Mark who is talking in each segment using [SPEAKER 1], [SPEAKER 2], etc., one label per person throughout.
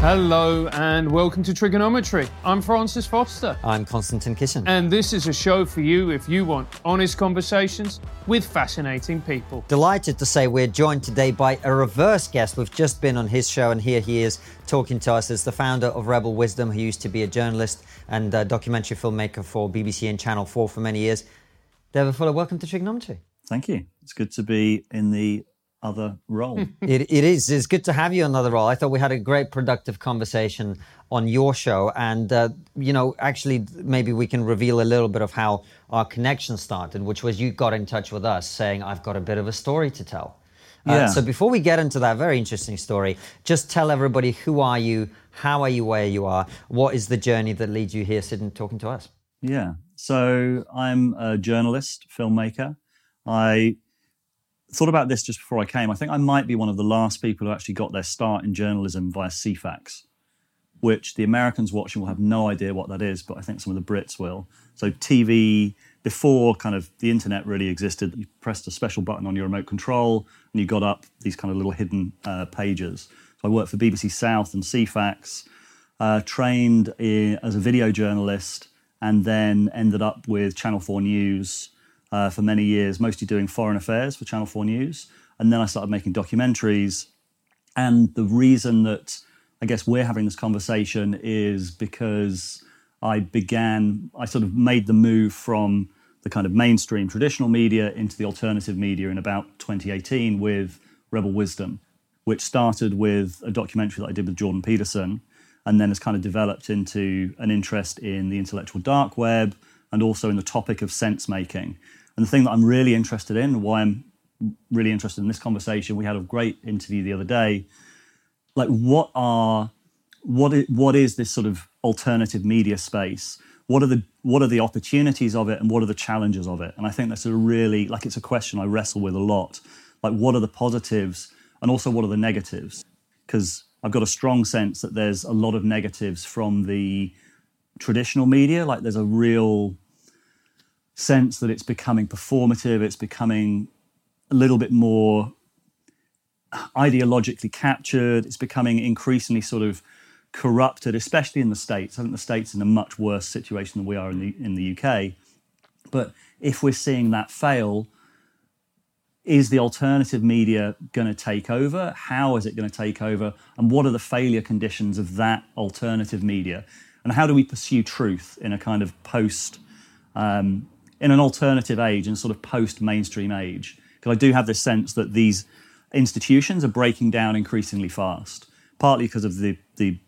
[SPEAKER 1] Hello and welcome to TRIGGERnometry. I'm Francis Foster.
[SPEAKER 2] I'm Konstantin Kisin.
[SPEAKER 1] And this is a show for you if you want honest conversations with fascinating people.
[SPEAKER 2] Delighted to say we're joined today by a reverse guest. We've just been on his show, and here he is talking to us as the founder of Rebel Wisdom, who used to be a journalist and a documentary filmmaker for BBC and Channel 4 for many years. David Fuller, welcome to TRIGGERnometry.
[SPEAKER 3] Thank you. It's good to be in the other role.
[SPEAKER 2] it, it is. It's good to have you in another role. I thought we had a great productive conversation on your show. And, uh, you know, actually, maybe we can reveal a little bit of how our connection started, which was you got in touch with us saying, I've got a bit of a story to tell. Uh, yeah. So before we get into that very interesting story, just tell everybody who are you, how are you where you are, what is the journey that leads you here sitting talking to us?
[SPEAKER 3] Yeah. So I'm a journalist, filmmaker. I thought about this just before I came. I think I might be one of the last people who actually got their start in journalism via Ceefax, which the Americans watching will have no idea what that is, but I think some of the Brits will. So TV before kind of the internet really existed, you pressed a special button on your remote control and you got up these kind of little hidden uh, pages. So I worked for BBC South and Ceefax, uh, trained in, as a video journalist, and then ended up with Channel 4 News uh, for many years, mostly doing foreign affairs for Channel 4 News. And then I started making documentaries. And the reason that I guess we're having this conversation is because I began, I sort of made the move from the kind of mainstream traditional media into the alternative media in about 2018 with Rebel Wisdom, which started with a documentary that I did with Jordan Peterson and then has kind of developed into an interest in the intellectual dark web and also in the topic of sense making. And the thing that I'm really interested in, why I'm really interested in this conversation, we had a great interview the other day. Like, what are what is, what is this sort of alternative media space? What are the what are the opportunities of it, and what are the challenges of it? And I think that's a really like it's a question I wrestle with a lot. Like, what are the positives, and also what are the negatives? Because I've got a strong sense that there's a lot of negatives from the traditional media. Like, there's a real sense that it's becoming performative, it's becoming a little bit more ideologically captured, it's becoming increasingly sort of corrupted, especially in the States. I think the States in a much worse situation than we are in the in the UK. But if we're seeing that fail, is the alternative media going to take over? How is it going to take over? And what are the failure conditions of that alternative media? And how do we pursue truth in a kind of post um, in an alternative age and sort of post mainstream age. Because I do have this sense that these institutions are breaking down increasingly fast, partly because of the, the,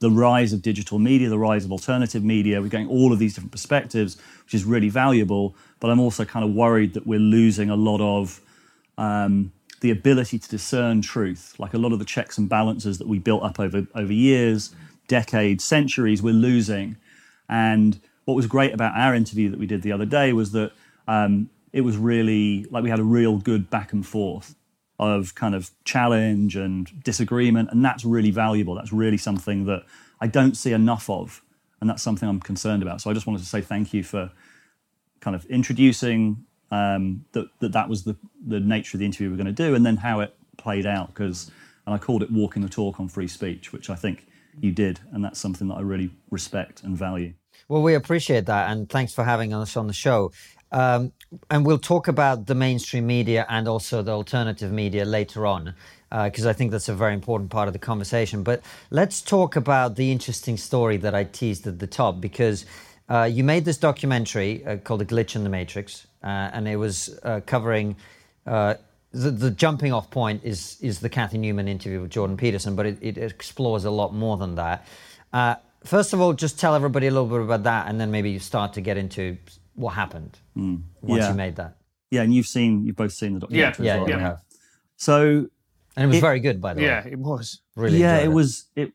[SPEAKER 3] the rise of digital media, the rise of alternative media. We're getting all of these different perspectives, which is really valuable. But I'm also kind of worried that we're losing a lot of um, the ability to discern truth. Like a lot of the checks and balances that we built up over, over years, decades, centuries, we're losing. And what was great about our interview that we did the other day was that um, it was really like we had a real good back and forth of kind of challenge and disagreement, and that's really valuable. That's really something that I don't see enough of, and that's something I'm concerned about. So I just wanted to say thank you for kind of introducing um, that, that that was the the nature of the interview we are going to do, and then how it played out. Because and I called it walking the talk on free speech, which I think you did, and that's something that I really respect and value.
[SPEAKER 2] Well, we appreciate that, and thanks for having us on the show. Um, and we'll talk about the mainstream media and also the alternative media later on, because uh, I think that's a very important part of the conversation. But let's talk about the interesting story that I teased at the top, because uh, you made this documentary uh, called "A Glitch in the Matrix," uh, and it was uh, covering. Uh, the, the, jumping off point is is the Cathy Newman interview with Jordan Peterson, but it, it explores a lot more than that first of all, just tell everybody a little bit about that, and then maybe you start to get into what happened mm. once yeah. you made that.
[SPEAKER 3] Yeah, and you've seen, you've both seen the documentary.
[SPEAKER 2] Yeah, yeah,
[SPEAKER 3] well,
[SPEAKER 2] yeah. Have.
[SPEAKER 3] So,
[SPEAKER 2] and it was it, very good, by the
[SPEAKER 1] yeah,
[SPEAKER 2] way.
[SPEAKER 1] Yeah, it was.
[SPEAKER 3] Really, yeah, it, it was. It.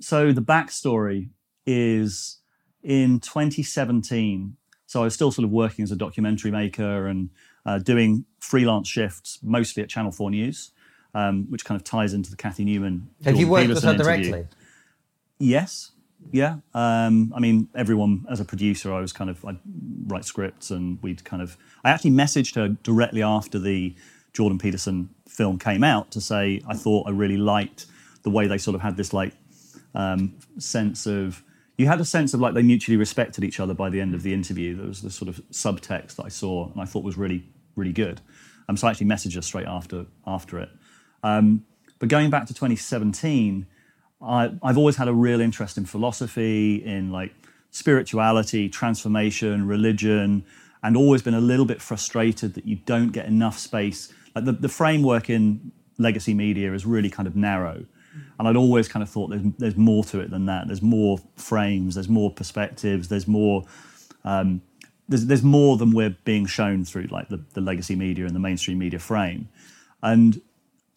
[SPEAKER 3] So the backstory is in 2017. So I was still sort of working as a documentary maker and uh, doing freelance shifts, mostly at Channel 4 News, um, which kind of ties into the Cathy Newman.
[SPEAKER 2] Have Jordan you worked Peterson with her directly?
[SPEAKER 3] Yes, yeah, um, I mean, everyone as a producer, I was kind of I'd write scripts, and we'd kind of. I actually messaged her directly after the Jordan Peterson film came out to say I thought I really liked the way they sort of had this like um, sense of you had a sense of like they mutually respected each other by the end of the interview. There was this sort of subtext that I saw and I thought was really really good. Um, so I actually messaged her straight after after it. Um, but going back to 2017, I, I've always had a real interest in philosophy, in like spirituality, transformation, religion, and always been a little bit frustrated that you don't get enough space. Like the, the framework in legacy media is really kind of narrow. And I'd always kind of thought there's, there's more to it than that. There's more frames, there's more perspectives, there's more um, there's, there's more than we're being shown through like the, the legacy media and the mainstream media frame. And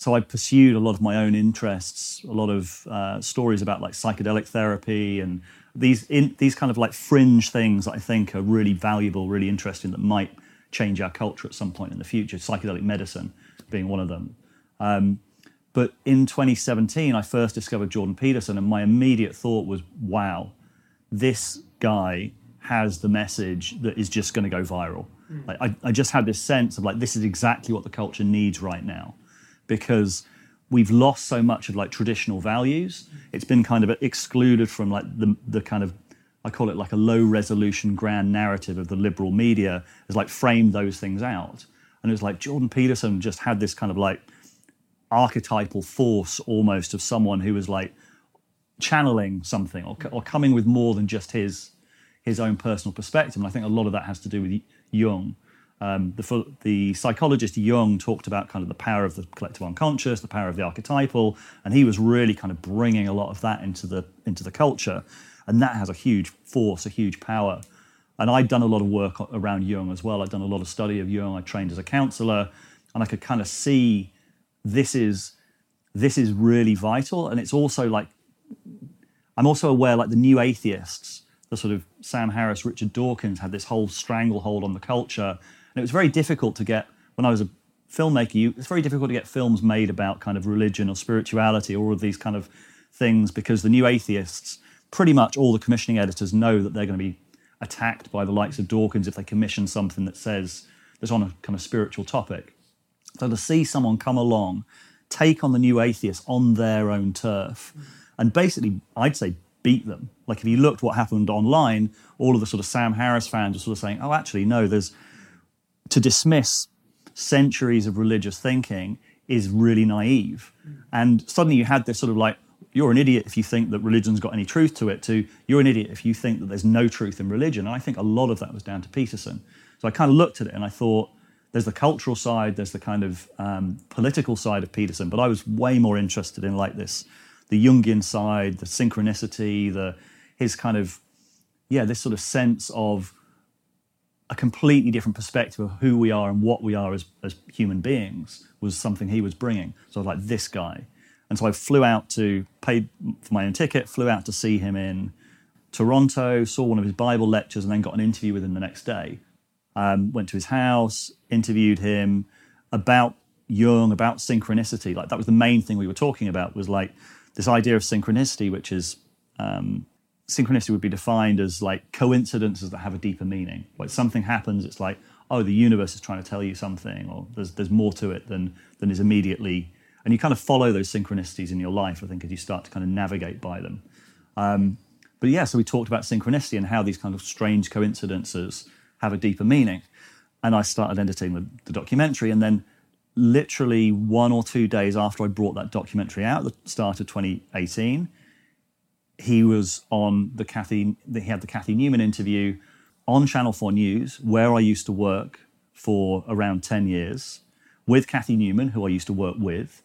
[SPEAKER 3] so I pursued a lot of my own interests, a lot of uh, stories about like psychedelic therapy and these in, these kind of like fringe things that I think are really valuable, really interesting that might change our culture at some point in the future. Psychedelic medicine being one of them. Um, but in 2017, I first discovered Jordan Peterson, and my immediate thought was, "Wow, this guy has the message that is just going to go viral." Mm. Like, I, I just had this sense of like, this is exactly what the culture needs right now, because we've lost so much of like traditional values. It's been kind of excluded from like the the kind of I call it like a low resolution grand narrative of the liberal media has like framed those things out. And it was like Jordan Peterson just had this kind of like archetypal force almost of someone who was like channeling something or, or coming with more than just his his own personal perspective. And I think a lot of that has to do with Jung um, the, the psychologist Jung talked about kind of the power of the collective unconscious, the power of the archetypal, and he was really kind of bringing a lot of that into the into the culture, and that has a huge force, a huge power. And I'd done a lot of work around Jung as well. I'd done a lot of study of Jung. I trained as a counselor, and I could kind of see this is this is really vital, and it's also like I'm also aware like the new atheists, the sort of Sam Harris, Richard Dawkins had this whole stranglehold on the culture and it was very difficult to get, when I was a filmmaker, it's very difficult to get films made about kind of religion or spirituality or all of these kind of things because the new atheists, pretty much all the commissioning editors know that they're going to be attacked by the likes of Dawkins if they commission something that says that's on a kind of spiritual topic. So to see someone come along, take on the new atheists on their own turf, and basically, I'd say beat them. Like if you looked what happened online, all of the sort of Sam Harris fans were sort of saying, "Oh, actually, no, there's to dismiss centuries of religious thinking is really naive. And suddenly you had this sort of like, you're an idiot if you think that religion's got any truth to it, to you're an idiot if you think that there's no truth in religion. And I think a lot of that was down to Peterson. So I kind of looked at it and I thought, there's the cultural side, there's the kind of um, political side of Peterson, but I was way more interested in like this, the Jungian side, the synchronicity, the his kind of, yeah, this sort of sense of a completely different perspective of who we are and what we are as, as human beings was something he was bringing. So I was like, this guy. And so I flew out to, paid for my own ticket, flew out to see him in Toronto, saw one of his Bible lectures, and then got an interview with him the next day. Um, went to his house, interviewed him about Jung, about synchronicity. Like that was the main thing we were talking about was like this idea of synchronicity, which is um, synchronicity would be defined as like coincidences that have a deeper meaning. Like something happens, it's like, oh, the universe is trying to tell you something, or there's there's more to it than than is immediately. And you kind of follow those synchronicities in your life, I think, as you start to kind of navigate by them. Um, but yeah, so we talked about synchronicity and how these kind of strange coincidences have a deeper meaning. And I started editing the, the documentary, and then literally one or two days after I brought that documentary out, the start of 2018 he was on the Cathy, he had the Cathy Newman interview on Channel 4 News, where I used to work for around 10 years, with Kathy Newman, who I used to work with.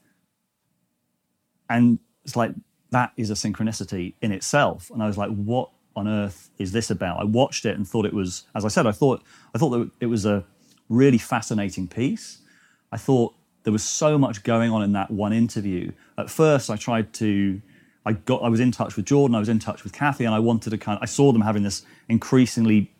[SPEAKER 3] And it's like, that is a synchronicity in itself. And I was like, what on earth is this about? I watched it and thought it was, as I said, I thought, I thought that it was a really fascinating piece. I thought there was so much going on in that one interview. At first, I tried to I got I was in touch with Jordan, I was in touch with Cathy, and I wanted to kind of, I saw them having this increasingly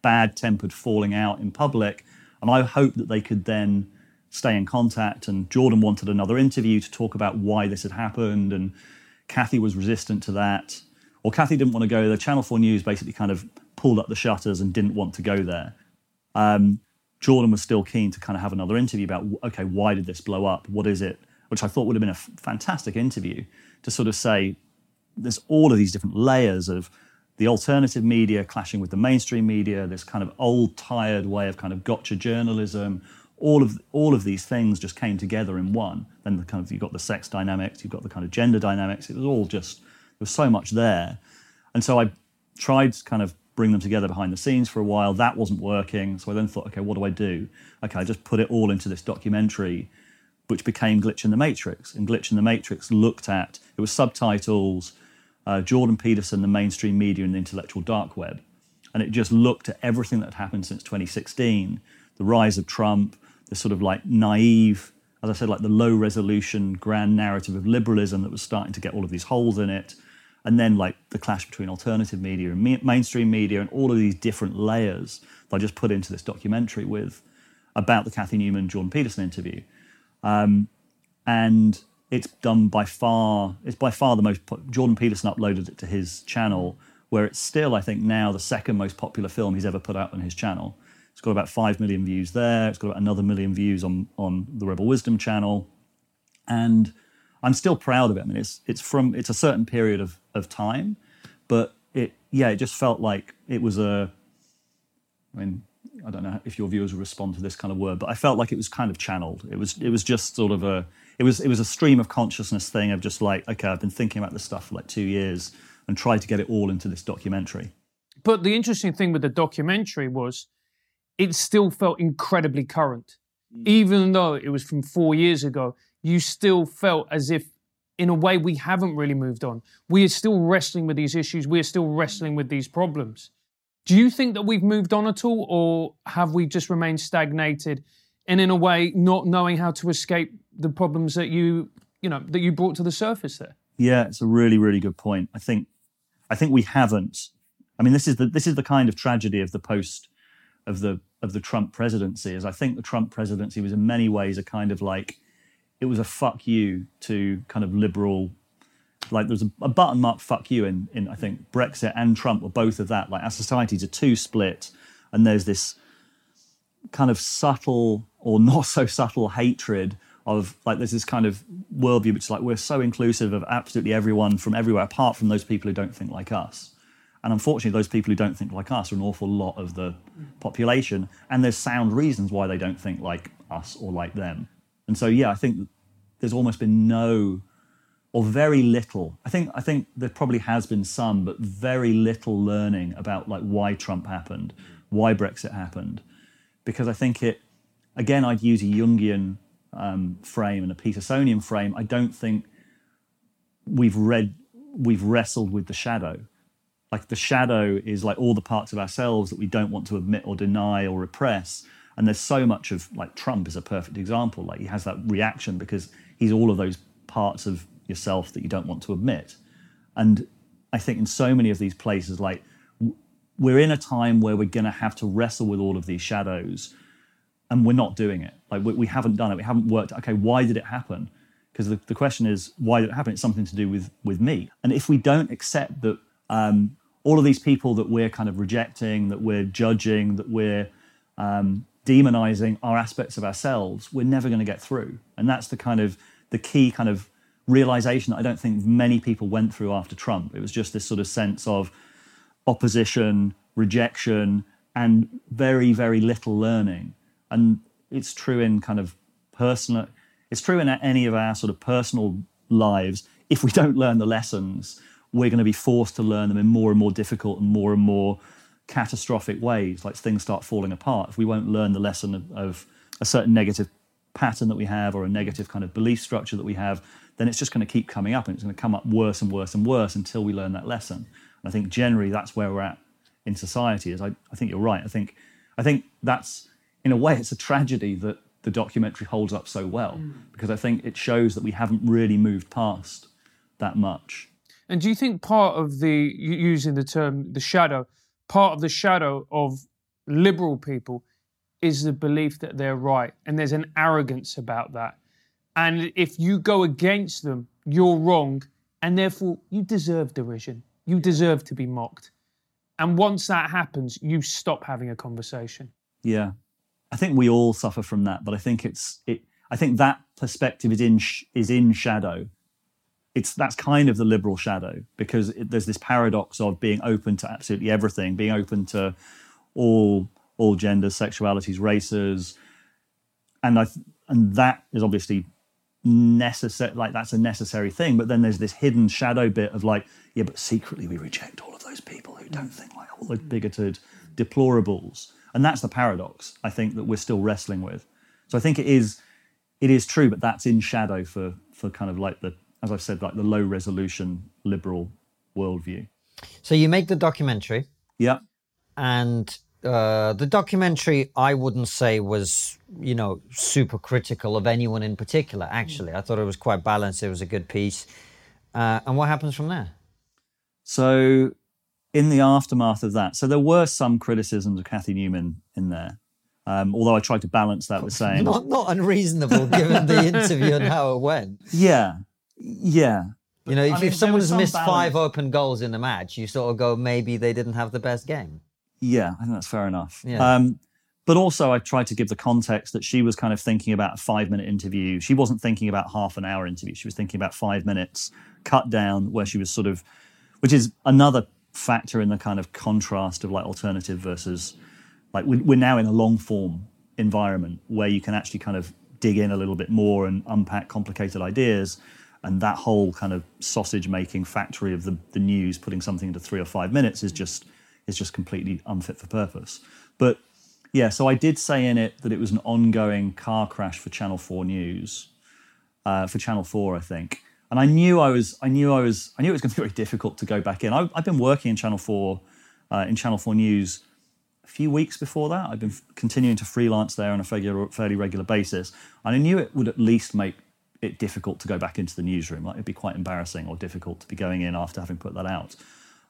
[SPEAKER 3] bad tempered falling out in public, and I hoped that they could then stay in contact. And Jordan wanted another interview to talk about why this had happened, and Cathy was resistant to that. Or Cathy didn't want to go there. Channel 4 News basically kind of pulled up the shutters and didn't want to go there. Um, Jordan was still keen to kind of have another interview about, okay, why did this blow up? What is it? Which I thought would have been a f- fantastic interview to sort of say, there's all of these different layers of the alternative media clashing with the mainstream media, this kind of old, tired way of kind of gotcha journalism. All of all of these things just came together in one. Then the kind of you've got the sex dynamics, you've got the kind of gender dynamics. It was all just there was so much there, and so I tried to kind of bring them together behind the scenes for a while. That wasn't working, so I then thought, okay, what do I do? Okay, I just put it all into this documentary, which became Glitch in the Matrix. And Glitch in the Matrix looked at it was subtitles uh, Jordan Peterson, the mainstream media and the intellectual dark web. And it just looked at everything that had happened since 2016 the rise of Trump, the sort of like naive, as I said, like the low resolution grand narrative of liberalism that was starting to get all of these holes in it. And then like the clash between alternative media and mainstream media and all of these different layers that I just put into this documentary with about the Cathy Newman Jordan Peterson interview. Um, and it's done by far it's by far the most jordan peterson uploaded it to his channel where it's still i think now the second most popular film he's ever put out on his channel. It's got about 5 million views there. It's got about another million views on on the rebel wisdom channel. And i'm still proud of it. I mean it's it's from it's a certain period of of time but it yeah it just felt like it was a i mean i don't know if your viewers will respond to this kind of word but i felt like it was kind of channeled. It was it was just sort of a it was it was a stream of consciousness thing of just like okay i've been thinking about this stuff for like two years and tried to get it all into this documentary.
[SPEAKER 1] But the interesting thing with the documentary was it still felt incredibly current. Mm. even though it was from four years ago you still felt as if in a way we haven't really moved on. We are still wrestling with these issues. We're still wrestling with these problems do you think that we've moved on at all or have we just remained stagnated and in a way not knowing how to escape the problems that you you know that you brought to the surface there?
[SPEAKER 3] Yeah it's a really really good point. I think i think we haven't. I mean this is the this is the kind of tragedy of the post of the of the trump presidency is i think the trump presidency was in many ways a kind of like it was a fuck you to kind of liberal like there's a, a button mark fuck you in in i think brexit and trump were both of that. Like our societies are too split and there's this kind of subtle or not so subtle hatred of like there's this kind of worldview which is like we're so inclusive of absolutely everyone from everywhere apart from those people who don't think like us. And unfortunately those people who don't think like us are an awful lot of the population and there's sound reasons why they don't think like us or like them. And so yeah i think there's almost been no or very little i think i think there probably has been some but very little learning about like why trump happened why brexit happened because i think it again i'd use a jungian um, frame and a Petersonian frame, I don't think we've read we've wrestled with the shadow. Like the shadow is like all the parts of ourselves that we don't want to admit or deny or repress. And there's so much of like Trump is a perfect example. Like he has that reaction because he's all of those parts of yourself that you don't want to admit. And I think in so many of these places, like we're in a time where we're going to have to wrestle with all of these shadows and we're not doing it. Like we, we haven't done it. We haven't worked. Okay, why did it happen? Because the, the question is, why did it happen? It's something to do with with me. And if we don't accept that um, all of these people that we're kind of rejecting, that we're judging, that we're um, demonizing are aspects of ourselves, we're never going to get through. And that's the kind of the key kind of realization that I don't think many people went through after Trump. It was just this sort of sense of opposition, rejection, and very, very little learning. And it's true in kind of personal it's true in any of our sort of personal lives. If we don't learn the lessons we're going to be forced to learn them in more and more difficult and more and more catastrophic ways like things start falling apart. If we won't learn the lesson of, of a certain negative pattern that we have or a negative kind of belief structure that we have then it's just going to keep coming up and it's going to come up worse and worse and worse until we learn that lesson and i think generally that's where we're at in society is I, I think you're right i think i think that's in a way, it's a tragedy that the documentary holds up so well mm. because I think it shows that we haven't really moved past that much.
[SPEAKER 1] And do you think part of the using the term the shadow, part of the shadow of liberal people is the belief that they're right, and there's an arrogance about that. And if you go against them, you're wrong, and therefore you deserve derision. You deserve to be mocked. And once that happens, you stop having a conversation.
[SPEAKER 3] Yeah, I think we all suffer from that, but I think it's it. I think that perspective is in is in shadow, it's that's kind of the liberal shadow because it, there's this paradox of being open to absolutely everything, being open to all all genders, sexualities, races, and I and that is obviously necessary. Like that's a necessary thing. But then there's this hidden shadow bit of like, yeah, but secretly we reject all of those people who don't think like all those mm. bigoted deplorables, and that's the paradox. I think that we're still wrestling with. So I think it is it is true, but that's in shadow for for kind of like the as I've said, like the low resolution liberal worldview.
[SPEAKER 2] So you make the documentary.
[SPEAKER 3] Yeah.
[SPEAKER 2] And uh, the documentary, I wouldn't say was, you know, super critical of anyone in particular, actually. I thought it was quite balanced. It was a good piece. Uh, and what happens from there?
[SPEAKER 3] So, in the aftermath of that, so there were some criticisms of Cathy Newman in there. Um, although I tried to balance that with saying.
[SPEAKER 2] Not, not unreasonable given the interview and how it went.
[SPEAKER 3] Yeah. Yeah.
[SPEAKER 2] You know, if,
[SPEAKER 3] I mean,
[SPEAKER 2] if someone's
[SPEAKER 3] some
[SPEAKER 2] missed
[SPEAKER 3] balance.
[SPEAKER 2] five open goals in a match, you sort of go, maybe they didn't have the best game.
[SPEAKER 3] Yeah, I think that's fair enough.
[SPEAKER 2] Yeah.
[SPEAKER 3] Um, but also, I tried to give the context that she was kind of thinking about a five minute interview. She wasn't thinking about half an hour interview. She was thinking about five minutes cut down, where she was sort of, which is another factor in the kind of contrast of like alternative versus like we- we're now in a long form environment where you can actually kind of dig in a little bit more and unpack complicated ideas and that whole kind of sausage making factory of the, the news putting something into three or five minutes is just is just completely unfit for purpose but yeah so i did say in it that it was an ongoing car crash for channel 4 news uh, for channel 4 i think and i knew i was i knew i was i knew it was going to be very difficult to go back in I, i've been working in channel 4 uh, in channel 4 news a few weeks before that. I've been f- continuing to freelance there on a fairly, fairly regular basis. And I knew it would at least make it difficult to go back into the newsroom. Like it'd be quite embarrassing or difficult to be going in after having put that out.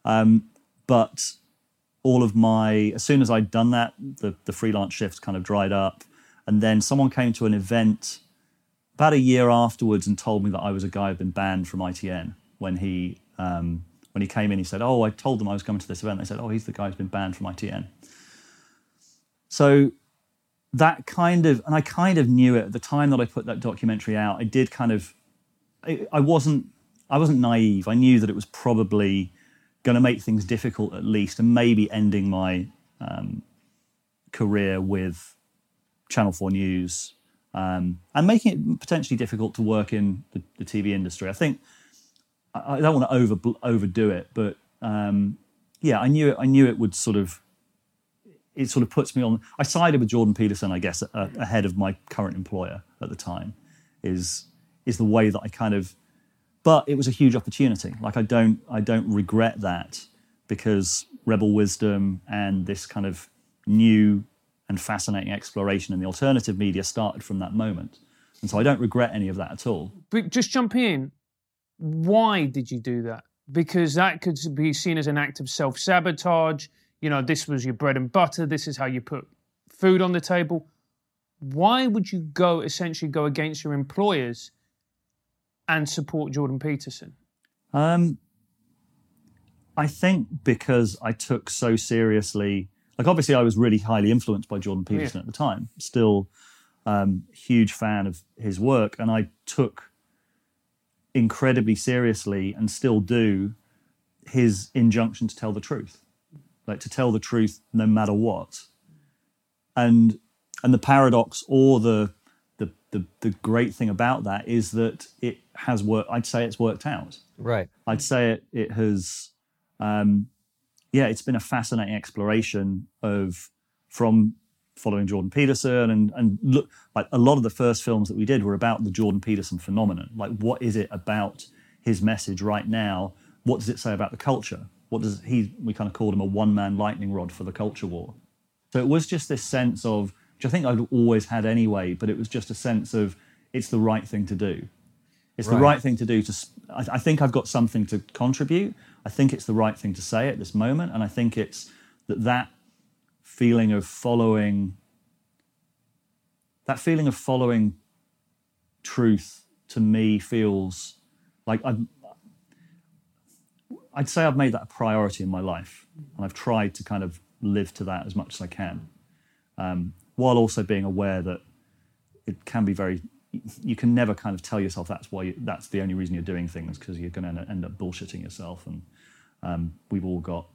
[SPEAKER 3] Um, but all of my, as soon as I'd done that, the, the freelance shifts kind of dried up. And then someone came to an event about a year afterwards and told me that I was a guy who'd been banned from ITN when he um, when he came in. He said, "Oh, I told them I was coming to this event." They said, "Oh, he's the guy who's been banned from ITN." So that kind of, and I kind of knew it at the time that I put that documentary out. I did kind of, I, I wasn't, I wasn't naive. I knew that it was probably going to make things difficult at least, and maybe ending my um, career with Channel Four News, um, and making it potentially difficult to work in the, the TV industry. I think I I don't want to over overdo it, but um, yeah, I knew it. I knew it would sort of it sort of puts me on. I sided with Jordan Peterson, I guess, ahead of my current employer at the time. Is is the way that I kind of, but it was a huge opportunity. Like I don't I don't regret that because Rebel Wisdom and this kind of new and fascinating exploration in the alternative media started from that moment, and so I don't regret any of that at all.
[SPEAKER 1] But just jump in. Why did you do that? Because that could be seen as an act of self sabotage. You know, this was your bread and butter. This is how you put food on the table. Why would you go essentially go against your employers and support Jordan Peterson?
[SPEAKER 3] Um, I think because I took so seriously, like obviously I was really highly influenced by Jordan Peterson at the time. Still, um, huge fan of his work, and I took incredibly seriously and still do his injunction to tell the truth, like to tell the truth no matter what. And and the paradox or the the the, the great thing about that is that it has worked. I'd say it's worked out.
[SPEAKER 2] Right.
[SPEAKER 3] I'd say it it has um yeah, it's been a fascinating exploration of from following Jordan Peterson and and look like a lot of the first films that we did were about the Jordan Peterson phenomenon. Like what is it about his message right now? What does it say about the culture? What does he we kind of called him a one man lightning rod for the culture war. So it was just this sense of which I think I'd always had anyway, but it was just a sense of it's the right thing to do. It's the
[SPEAKER 2] Right.
[SPEAKER 3] right thing to do. To I, I think I've got something to contribute. I think it's the right thing to say at this moment, and I think it's that that feeling of following that feeling of following truth to me feels like I've I'd say I've made that a priority in my life, and I've tried to kind of live to that as much as I can, um, while also being aware that it can be very you can never kind of tell yourself that's why you, that's the only reason you're doing things because you're going to end up bullshitting yourself. And um, we've all got,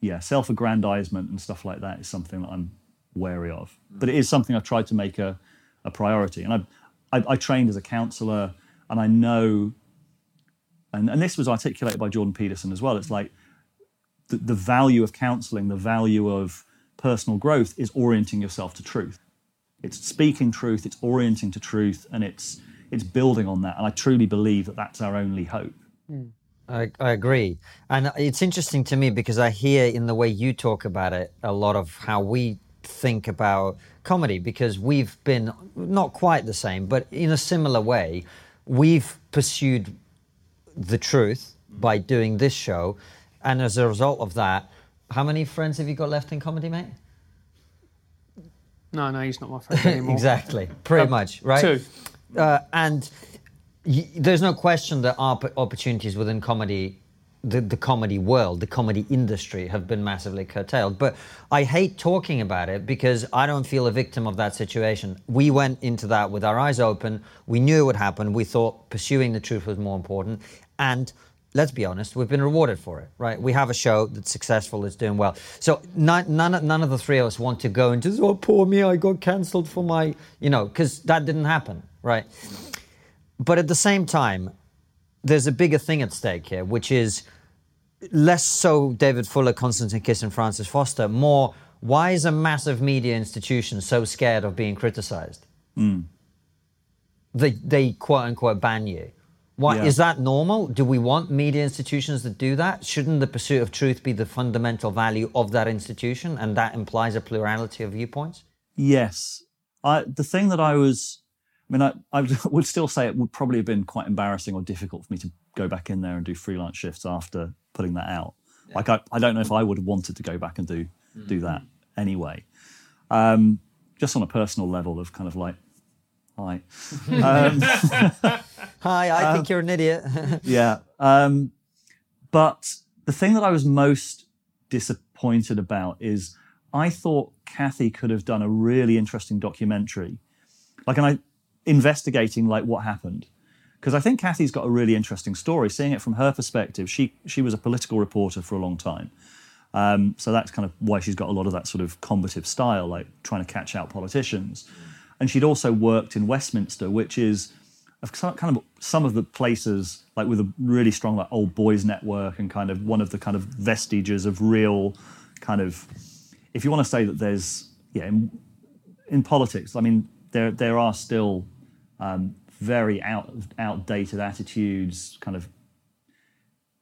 [SPEAKER 3] yeah, self-aggrandizement and stuff like that is something that I'm wary of. But it is something I've tried to make a, a priority. And I, I, I trained as a counselor, and I know, and, and this was articulated by Jordan Peterson as well. It's like the, the value of counseling, the value of personal growth is orienting yourself to truth. It's speaking truth, it's orienting to truth, and it's it's building on that. And I truly believe that that's our only hope. Hmm.
[SPEAKER 2] I, I agree. And it's interesting to me because I hear in the way you talk about it a lot of how we think about comedy because we've been not quite the same, but in a similar way, we've pursued the truth by doing this show. And as a result of that, how many friends have you got left in comedy, mate?
[SPEAKER 1] No, no, he's not my friend anymore.
[SPEAKER 2] exactly, pretty
[SPEAKER 1] Uh,
[SPEAKER 2] much, right?
[SPEAKER 1] two.
[SPEAKER 2] Uh, and y- there's no question that our p- opportunities within comedy, the, the comedy world, the comedy industry, have been massively curtailed. But I hate talking about it because I don't feel a victim of that situation. We went into that with our eyes open. We knew it would happen. We thought pursuing the truth was more important. And let's be honest, we've been rewarded for it, right? We have a show that's successful, it's doing well. So none, none, of- none of the three of us want to go and just, oh, poor me, I got cancelled for my, you know, because that didn't happen, right? But at the same time, there's a bigger thing at stake here, which is less so David Fuller, Konstantin Kisin, and Francis Foster, more why is a massive media institution so scared of being criticized? Hmm. They, they quote unquote ban you. Why
[SPEAKER 3] Yeah.
[SPEAKER 2] is that normal? Do we want media institutions that do that? Shouldn't the pursuit of truth be the fundamental value of that institution, and that implies a plurality of viewpoints?
[SPEAKER 3] Yes. I, the thing that I was, I mean, I, I would still say it would probably have been quite embarrassing or difficult for me to go back in there and do freelance shifts after putting that out. Like, I, I don't know if I would have wanted to go back and do, do that anyway. Um, just on a personal level of kind of like, hi. Um,
[SPEAKER 2] Hi, I think you're an idiot.
[SPEAKER 3] yeah. Um, but the thing that I was most disappointed about is I thought Cathy could have done a really interesting documentary, like, and I investigating like what happened, because I think Cathy's got a really interesting story. Seeing it from her perspective, she she was a political reporter for a long time. Um, so that's kind of why she's got a lot of that sort of combative style, like trying to catch out politicians. And she'd also worked in Westminster, which is kind of some of the places like with a really strong like old boys network and kind of one of the kind of vestiges of real kind of if you want to say that there's yeah in, in politics i mean there there are still um, very out outdated attitudes kind of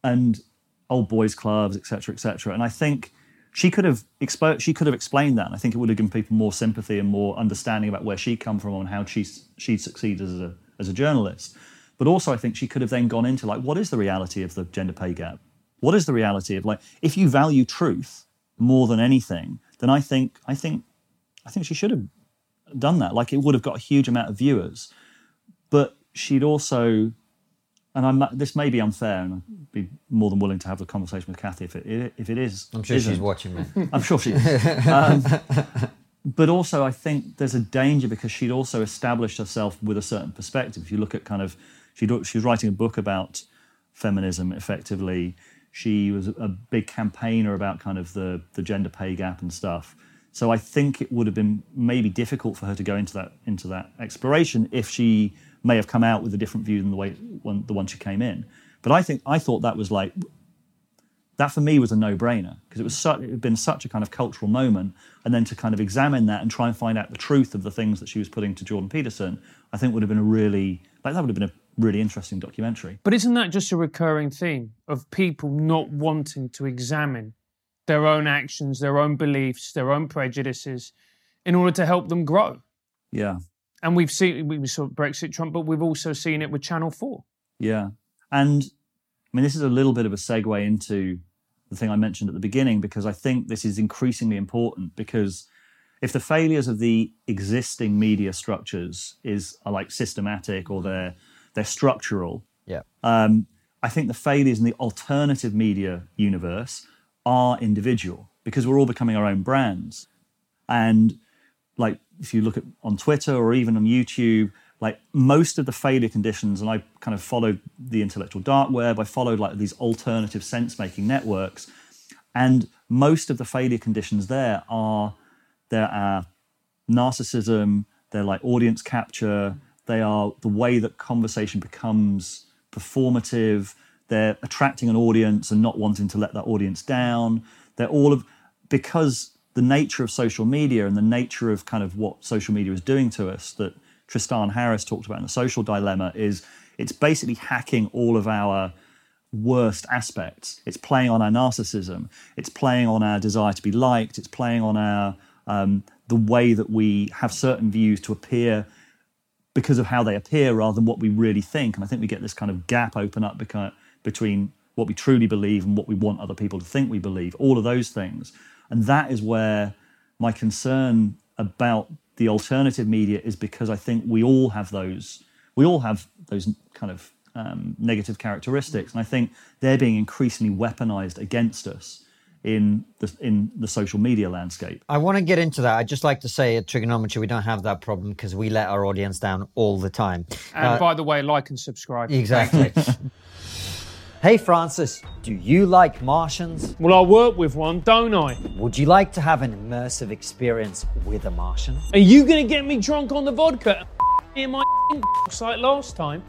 [SPEAKER 3] and old boys clubs, etc., etc. And I think she could have expo- she could have explained that. And I think it would have given people more sympathy and more understanding about where she'd come from and how she she succeeded as a as a journalist. But also, I think she could have then gone into like, what is the reality of the gender pay gap? What is the reality of like, if you value truth more than anything, then I think I think I think she should have done that. Like, it would have got a huge amount of viewers. But she'd also and I'm, this may be unfair, and I'd be more than willing to have a conversation with Cathy if it if it is.
[SPEAKER 2] I'm sure she's watching me.
[SPEAKER 3] I'm sure she is. Um, but also, I think there's a danger because she'd also established herself with a certain perspective. If you look at kind of, she she was writing a book about feminism. Effectively, she was a big campaigner about kind of the the gender pay gap and stuff. So I think it would have been maybe difficult for her to go into that into that exploration if she may have come out with a different view than the way one, the one she came in. But I think I thought that was like that for me was a no-brainer because it was such, it had been such a kind of cultural moment, and then to kind of examine that and try and find out the truth of the things that she was putting to Jordan Peterson, I think would have been a really like that would have been a really interesting documentary.
[SPEAKER 1] But isn't that just a recurring theme of people not wanting to examine their own actions, their own beliefs, their own prejudices in order to help them grow?
[SPEAKER 3] Yeah,
[SPEAKER 1] And we've seen we saw Brexit Trump, but we've also seen it with Channel 4.
[SPEAKER 3] yeah, and I mean this is a little bit of a segue into the thing I mentioned at the beginning because I think this is increasingly important because if the failures of the existing media structures is are like systematic or they're they're structural,
[SPEAKER 2] Yeah.
[SPEAKER 3] um, I think the failures in the alternative media universe are individual because we're all becoming our own brands. And like if you look at on Twitter or even on YouTube, like most of the failure conditions, and I kind of followed the intellectual dark web, I followed like these alternative sense making networks. And most of the failure conditions there are there are narcissism, they're like audience capture, they are the way that conversation becomes performative, they're attracting an audience and not wanting to let that audience down. They're all of because the nature of social media and the nature of kind of what social media is doing to us that Tristan Harris talked about in the social dilemma is it's basically hacking all of our worst aspects. It's playing on our narcissism. It's playing on our desire to be liked. It's playing on our um, the way that we have certain views to appear because of how they appear rather than what we really think. And I think we get this kind of gap open up between what we truly believe and what we want other people to think we believe. All of those things, and that is where my concern about the alternative media is because I think we all have those. We all have those kind of um, negative characteristics, and I think they're being increasingly weaponized against us in the in the social media landscape.
[SPEAKER 2] I want to get into that. I'd just like to say at TRIGGERnometry we don't have that problem because we let our audience down all the time.
[SPEAKER 1] And uh, by the way, like and subscribe.
[SPEAKER 2] Exactly. Hey Francis, do you like Martians?
[SPEAKER 1] Well, I work with one, don't I?
[SPEAKER 2] Would you like to have an immersive experience with a Martian?
[SPEAKER 1] Are you going to get me drunk on the vodka in my like last time?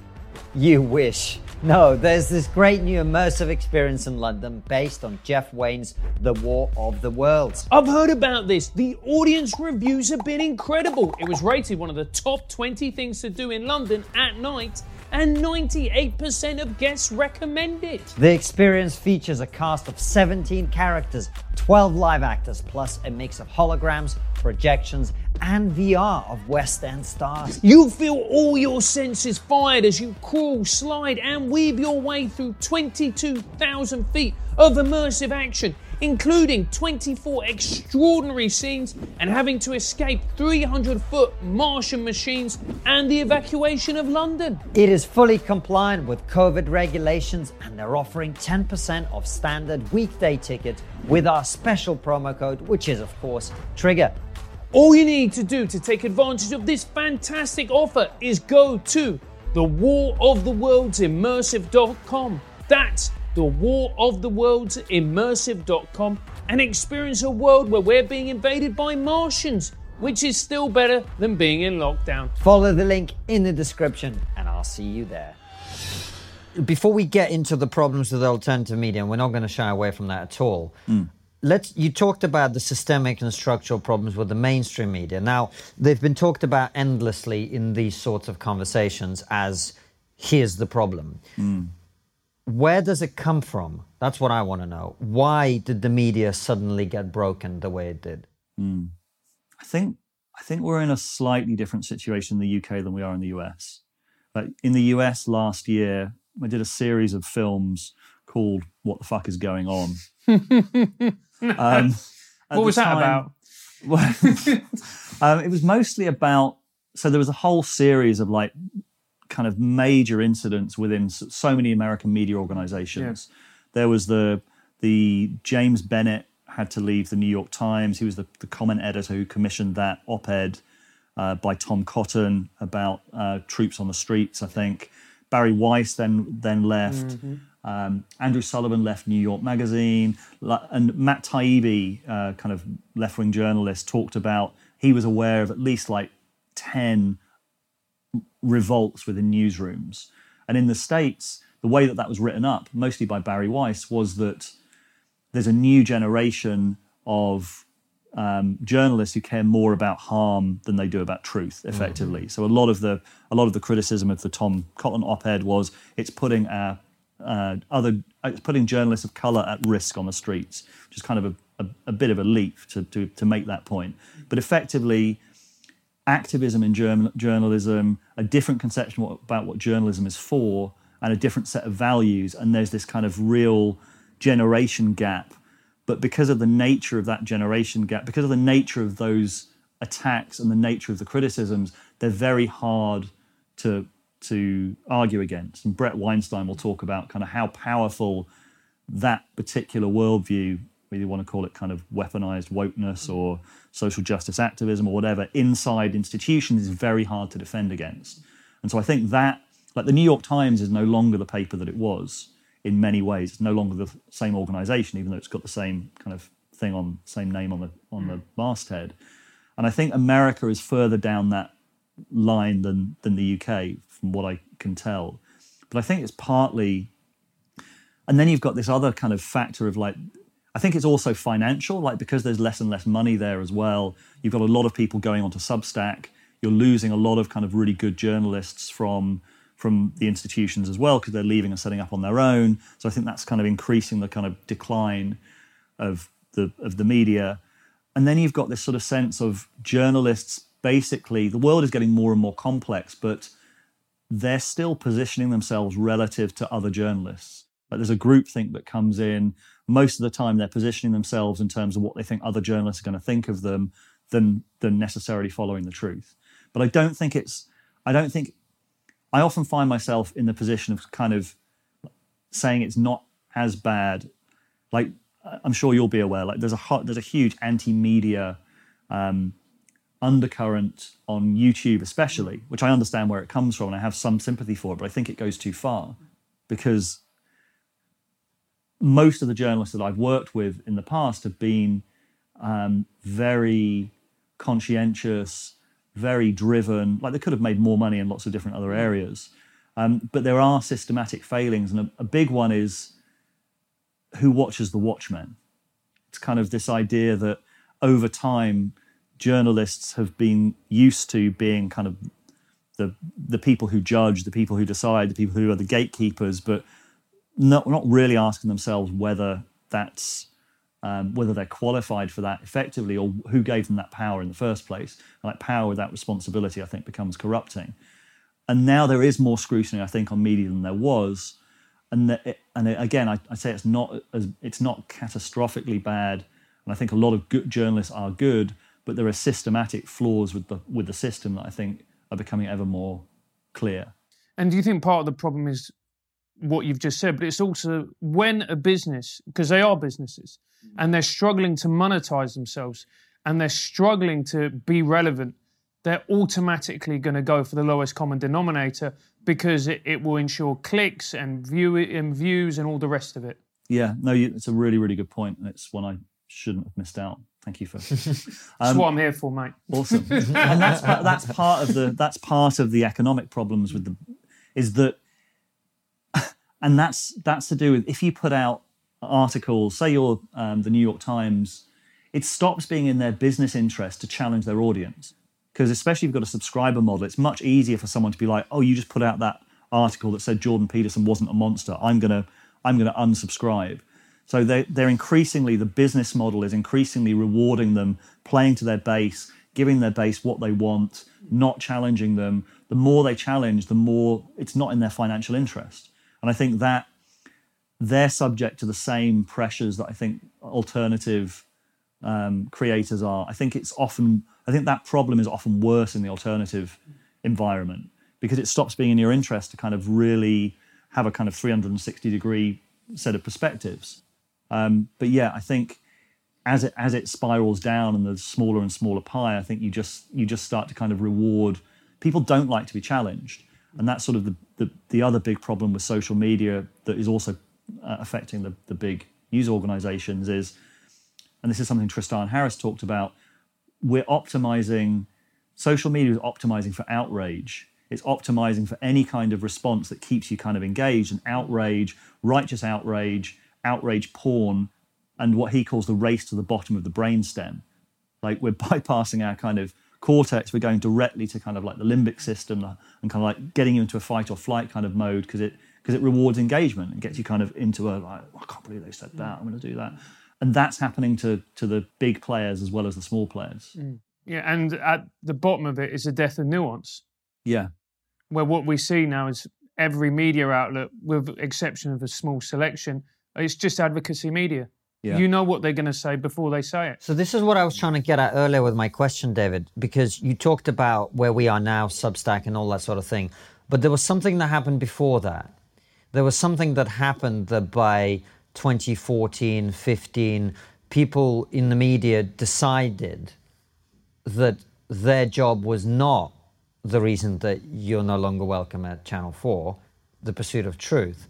[SPEAKER 2] You wish. No, there's this great new immersive experience in London based on Jeff Wayne's The War of the Worlds.
[SPEAKER 1] I've heard about this. The audience reviews have been incredible. It was rated one of the top 20 things to do in London at night and 98% of guests recommend it.
[SPEAKER 2] The experience features a cast of 17 characters, 12 live actors, plus a mix of holograms, projections, and VR of West End stars.
[SPEAKER 1] You'll feel all your senses fired as you crawl, slide, and weave your way through 22,000 feet of immersive action including 24 extraordinary scenes and having to escape 300 foot Martian machines and the evacuation of London.
[SPEAKER 2] It is fully compliant with COVID regulations and they're offering 10% off standard weekday tickets with our special promo code, which is, of course, Trigger.
[SPEAKER 1] All you need to do to take advantage of this fantastic offer is go to the War of the Worlds immersive.com. That's the War of the Worlds immersive.com and experience a world where we're being invaded by Martians, which is still better than being in lockdown.
[SPEAKER 2] Follow the link in the description and I'll see you there. Before we get into the problems with alternative media, and we're not going to shy away from that at all. Mm. Let's. You talked about the systemic and structural problems with the mainstream media. Now, they've been talked about endlessly in these sorts of conversations as here's the problem. Mm where does it come from? That's what I want to know. Why did the media suddenly get broken the way it did? Mm.
[SPEAKER 3] I think I think we're in a slightly different situation in the UK than we are in the US. Like in the US last year, I did a series of films called "What the Fuck Is Going On."
[SPEAKER 1] um, what was that about?
[SPEAKER 3] Well, um, it was mostly about. So there was a whole series of like kind of major incidents within so many American media organizations. Yeah. There was the the James Bennet had to leave the New York Times. He was the, the comment editor who commissioned that op-ed uh, by Tom Cotton about uh, troops on the streets. I think Bari Weiss then then left. Mm-hmm. Um, Andrew Sullivan left New York Magazine, and Matt Taibbi, uh, kind of left-wing journalist, talked about he was aware of at least like ten revolts within newsrooms. And in the States, the way that that was written up, mostly by Bari Weiss, was that there's a new generation of um, journalists who care more about harm than they do about truth, effectively. Mm-hmm. So a lot of the a lot of the criticism of the Tom Cotton op-ed was it's putting our uh, other it's putting journalists of color at risk on the streets, which is kind of a, a, a bit of a leap to, to to make that point. But effectively, activism in journalism, a different conception about what journalism is for, and a different set of values. And there's this kind of real generation gap. But because of the nature of that generation gap, because of the nature of those attacks and the nature of the criticisms, they're very hard to to argue against. And Bret Weinstein will talk about kind of how powerful that particular worldview whether you want to call it kind of weaponized wokeness or social justice activism or whatever, inside institutions is very hard to defend against. And so I think that, like the New York Times is no longer the paper that it was in many ways. It's no longer the same organization, even though it's got the same kind of thing on, same name on the, on the mm. masthead. And I think America is further down that line than, than the UK, from what I can tell. But I think it's partly, and then you've got this other kind of factor of like, I think it's also financial, like because there's less and less money there as well. You've got a lot of people going onto Substack. You're losing a lot of kind of really good journalists from from the institutions as well because they're leaving and setting up on their own. So I think that's kind of increasing the kind of decline of the of the media. And then you've got this sort of sense of journalists basically the world is getting more and more complex, but they're still positioning themselves relative to other journalists. Like there's a groupthink that comes in. Most of the time, they're positioning themselves in terms of what they think other journalists are going to think of them than than necessarily following the truth. But I don't think it's. I don't think. I often find myself in the position of kind of saying it's not as bad. Like I'm sure you'll be aware. Like there's a hot, there's a huge anti-media um, undercurrent on YouTube, especially, which I understand where it comes from, and I have some sympathy for it. But I think it goes too far because most of the journalists that I've worked with in the past have been um, very conscientious, very driven. Like they could have made more money in lots of different other areas, um, but there are systematic failings, and a, a big one is who watches the Watchmen. It's kind of this idea that over time journalists have been used to being kind of the the people who judge, the people who decide, the people who are the gatekeepers, but not really asking themselves whether that's um, whether they're qualified for that effectively or who gave them that power in the first place. And that power without responsibility, I think, becomes corrupting. And now there is more scrutiny, I think, on media than there was. And and again, I, I say it's not as it's not catastrophically bad. And I think a lot of good journalists are good, but there are systematic flaws with the with the system that I think are becoming ever more clear.
[SPEAKER 1] And do you think part of the problem is what you've just said, but it's also when a business, because they are businesses, and they're struggling to monetize themselves and they're struggling to be relevant, they're automatically going to go for the lowest common denominator because it, it will ensure clicks and view and views and all the rest of it.
[SPEAKER 3] Yeah, no, you, it's a really, really good point, and it's one I shouldn't have missed out. Thank you for.
[SPEAKER 1] Um, that's what I'm here for, mate.
[SPEAKER 3] Awesome, and that's that's part of the that's part of the economic problems with the is that, and that's that's to do with if you put out articles, say you're um, the New York Times, it stops being in their business interest to challenge their audience. Because especially if you've got a subscriber model, it's much easier for someone to be like, "Oh, you just put out that article that said Jordan Peterson wasn't a monster. I'm gonna I'm gonna unsubscribe." So they, they're increasingly, the business model is increasingly rewarding them, playing to their base, giving their base what they want, not challenging them. The more they challenge, the more it's not in their financial interest. And I think that they're subject to the same pressures that I think alternative um, creators are. I think it's often, I think that problem is often worse in the alternative environment because it stops being in your interest to kind of really have a kind of 360 degree set of perspectives. Um, but yeah, I think as it as it spirals down and the smaller and smaller pie, I think you just you just start to kind of reward. People don't like to be challenged, and that's sort of the the, the other big problem with social media that is also uh, affecting the the big news organizations is, and this is something Tristan Harris talked about. We're optimizing. Social media is optimizing for outrage. It's optimizing for any kind of response that keeps you kind of engaged and outrage, righteous outrage, outrage porn and what he calls the race to the bottom of the brainstem. Like we're bypassing our kind of cortex, we're going directly to kind of like the limbic system and kind of like getting you into a fight or flight kind of mode because it because it rewards engagement and gets you kind of into a like oh, I can't believe they said that I'm going to do that, and that's happening to to the big players as well as the small players.
[SPEAKER 1] Mm. Yeah, and at the bottom of it is a death of nuance.
[SPEAKER 3] Yeah,
[SPEAKER 1] where what we see now is every media outlet, with exception of a small selection, it's just advocacy media. Yeah. You know what they're going to say before they say it.
[SPEAKER 2] So this is what I was trying to get at earlier with my question, David, because you talked about where we are now, Substack, and all that sort of thing. But there was something that happened before that. There was something that happened that by 2014, 15, people in the media decided that their job was not the reason that you're no longer welcome at Channel 4, the pursuit of truth.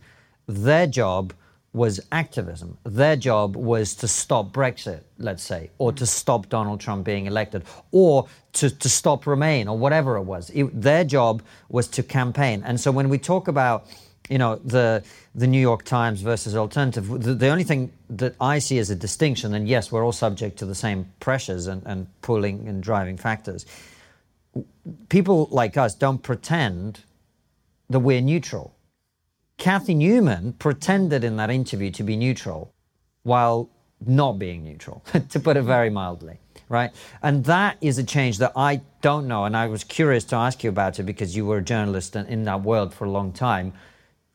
[SPEAKER 2] Their job was activism. Their job was to stop Brexit, let's say, or to stop Donald Trump being elected, or to, to stop Remain, or whatever it was. It, their job was to campaign. And so when we talk about you know the the New York Times versus alternative. The, the, only thing that I see as a distinction, and yes, we're all subject to the same pressures and, and pulling and driving factors. People like us don't pretend that we're neutral. Cathy Newman pretended in that interview to be neutral while not being neutral, to put it very mildly, right? And that is a change that I don't know. And I was curious to ask you about it because you were a journalist in that world for a long time.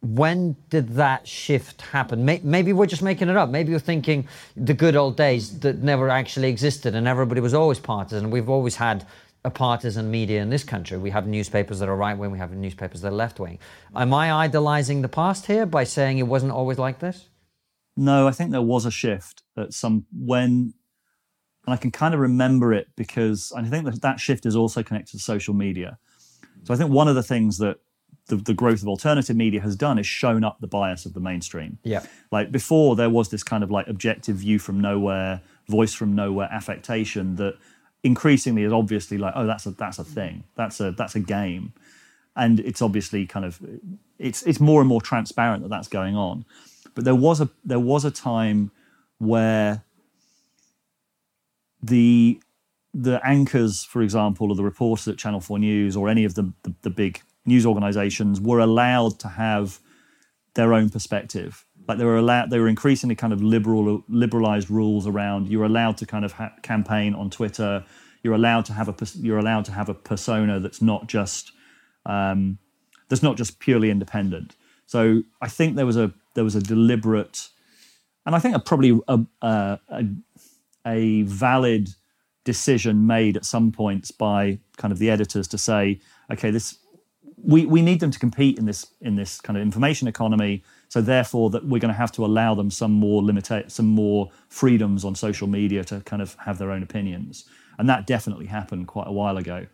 [SPEAKER 2] When did that shift happen? Maybe we're just making it up. Maybe you're thinking the good old days that never actually existed and everybody was always partisan. We've always had a partisan media in this country. We have newspapers that are right wing, we have newspapers that are left wing. Am I idolizing the past here by saying it wasn't always like this?
[SPEAKER 3] No, I think there was a shift at some when, and I can kind of remember it because I think that that shift is also connected to social media. So I think one of the things that the, the growth of alternative media has done is shown up the bias of the mainstream.
[SPEAKER 2] Yeah.
[SPEAKER 3] Like before, there was this kind of like objective view from nowhere, voice from nowhere affectation that increasingly is obviously like, oh, that's a that's a thing. That's a that's a game, and it's obviously kind of it's it's more and more transparent that that's going on. But there was a there was a time where the the anchors, for example, or the reporters at Channel Four News or any of the, the, the big news organizations were allowed to have their own perspective like they were allowed they were increasingly kind of liberal liberalized rules around you're allowed to kind of ha- campaign on twitter. You're allowed to have a you're allowed to have a persona that's not just um, that's not just purely independent. So i think there was a there was a deliberate and i think a probably a, a, a, valid decision made at some points by kind of the editors to say okay this we, we need them to compete in this in this kind of information economy so therefore, that we're going to have to allow them some more limit, some more freedoms on social media to kind of have their own opinions, and that definitely happened quite a while ago.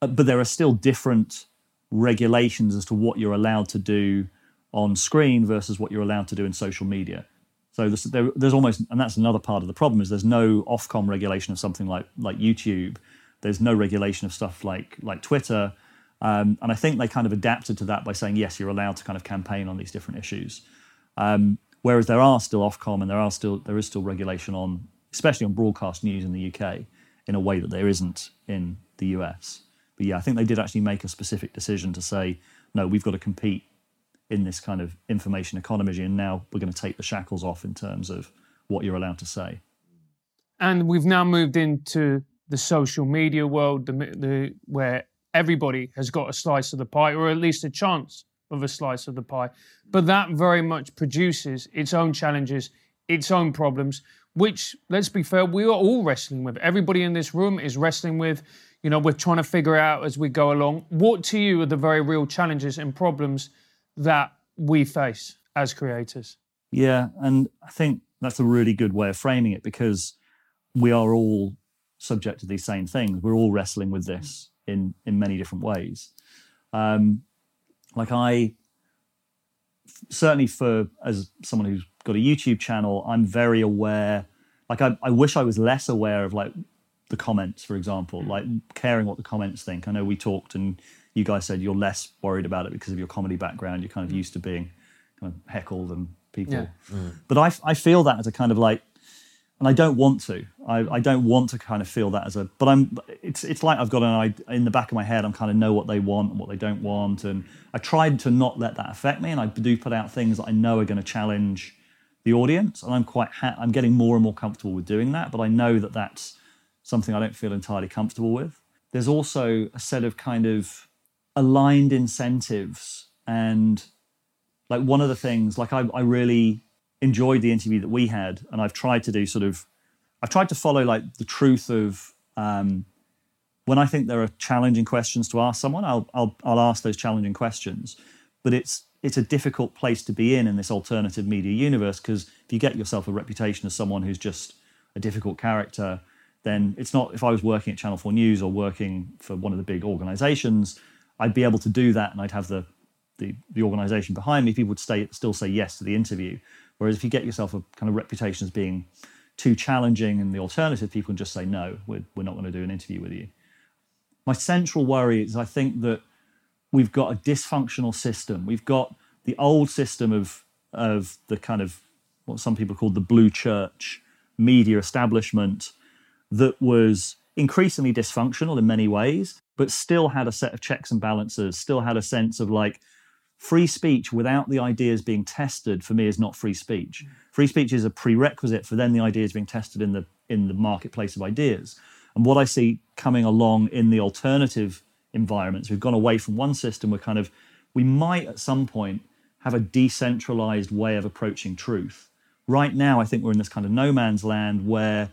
[SPEAKER 3] Uh, but there are still different regulations as to what you're allowed to do on screen versus what you're allowed to do in social media. So there's, there, there's almost, and that's another part of the problem is there's no Ofcom regulation of something like like YouTube. There's no regulation of stuff like like Twitter um, and I think they kind of adapted to that by saying, yes, you're allowed to kind of campaign on these different issues. Um, whereas there are still Ofcom and there are still there is still regulation on, especially on broadcast news in the UK, in a way that there isn't in the US. But yeah, I think they did actually make a specific decision to say, no, we've got to compete in this kind of information economy, and now we're going to take the shackles off in terms of what you're allowed to say.
[SPEAKER 1] And we've now moved into the social media world, the, the, where everybody has got a slice of the pie, or at least a chance of a slice of the pie. But that very much produces its own challenges, its own problems, which, let's be fair, we are all wrestling with. Everybody in this room is wrestling with. You know, we're trying to figure out as we go along. What to you are the very real challenges and problems that we face as creators?
[SPEAKER 3] Yeah, and I think that's a really good way of framing it because we are all subject to these same things. We're all wrestling with this in in many different ways. Um, like I certainly for as someone who's got a YouTube channel, I'm very aware. Like I, I wish I was less aware of like the comments, for example, like caring what the comments think. I know we talked and you guys said you're less worried about it because of your comedy background. You're kind of used to being kind of heckled and people. Yeah. Mm. But I, I feel that as a kind of like and I don't want to. I, I, don't want to kind of feel that as a. But I'm. It's it's like I've got an I in the back of my head. I'm kind of know what they want and what they don't want, and I tried to not let that affect me. And I do put out things that I know are going to challenge the audience, and I'm quite. Ha- I'm getting more and more comfortable with doing that. But I know that that's something I don't feel entirely comfortable with. There's also a set of kind of aligned incentives, and like one of the things, like I, I really enjoyed the interview that we had, and I've tried to do sort of, I've tried to follow like the truth of um, when I think there are challenging questions to ask someone, I'll I'll I'll ask those challenging questions, but it's it's a difficult place to be in in this alternative media universe because if you get yourself a reputation as someone who's just a difficult character, then it's not if I was working at Channel 4 News or working for one of the big organizations, I'd be able to do that and I'd have the the, the organization behind me, people would stay, still say yes to the interview. Whereas if you get yourself a kind of reputation as being too challenging and the alternative, people can just say, no, we're, we're not going to do an interview with you. My central worry is I think that we've got a dysfunctional system. We've got the old system of, of the kind of what some people call the blue church media establishment that was increasingly dysfunctional in many ways, but still had a set of checks and balances, still had a sense of like, free speech without the ideas being tested for me is not free speech. Free speech is a prerequisite for then the ideas being tested in the in the marketplace of ideas. And what I see coming along in the alternative environments, we've gone away from one system. We're kind of we might at some point have a decentralized way of approaching truth. Right now, I think we're in this kind of no man's land where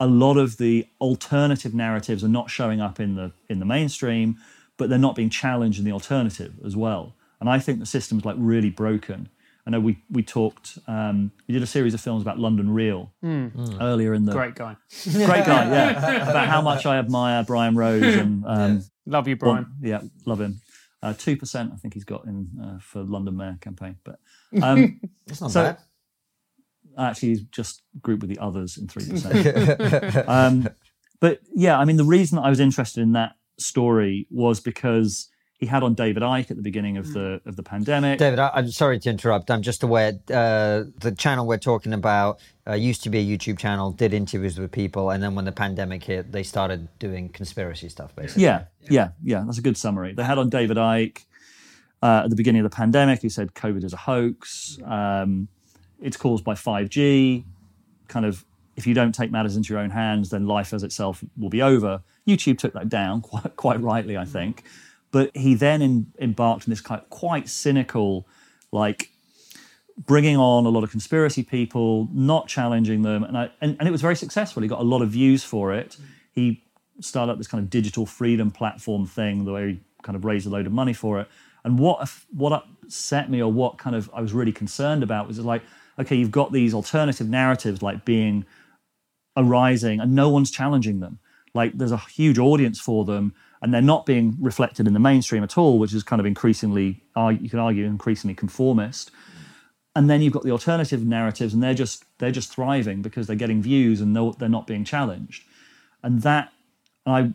[SPEAKER 3] a lot of the alternative narratives are not showing up in the in the mainstream, but they're not being challenged in the alternative as well. And I think the system's like really broken. I know we we talked. Um, we did a series of films about London Real
[SPEAKER 1] Mm.
[SPEAKER 3] earlier in the
[SPEAKER 1] Great guy.
[SPEAKER 3] great guy, yeah. about how much I admire Brian Rose and um,
[SPEAKER 1] Love you, Brian.
[SPEAKER 3] one- yeah, love him. Uh, Two percent, I think he's got in uh, for London Mayor campaign. But um,
[SPEAKER 2] It's not
[SPEAKER 3] So-
[SPEAKER 2] bad.
[SPEAKER 3] actually, he's just grouped with the others in three percent. um, but yeah, I mean, the reason that I was interested in that story was because he had on David Icke at the beginning of the of the pandemic.
[SPEAKER 2] David, I, I'm sorry to interrupt. I'm just aware uh, the channel we're talking about uh, used to be a YouTube channel, did interviews with people, and then when the pandemic hit, they started doing conspiracy stuff, basically.
[SPEAKER 3] Yeah, yeah, yeah. That's a good summary. They had on David Icke uh, at the beginning of the pandemic. He said COVID is a hoax. Um, it's caused by 5G. Kind of, if you don't take matters into your own hands, then life as itself will be over. YouTube took that down quite, quite rightly, I think. But he then in, embarked on this kind quite cynical, like bringing on a lot of conspiracy people, not challenging them, and, I, and and it was very successful. He got a lot of views for it. He started up this kind of digital freedom platform thing, the way he kind of raised a load of money for it. And what what upset me, or what kind of I was really concerned about, was like, okay, you've got these alternative narratives like being arising, and no one's challenging them. Like there's a huge audience for them, and they're not being reflected in the mainstream at all, which is kind of increasingly, you can argue, increasingly conformist. And then you've got the alternative narratives and they're just they're just thriving because they're getting views and they're not being challenged. And that i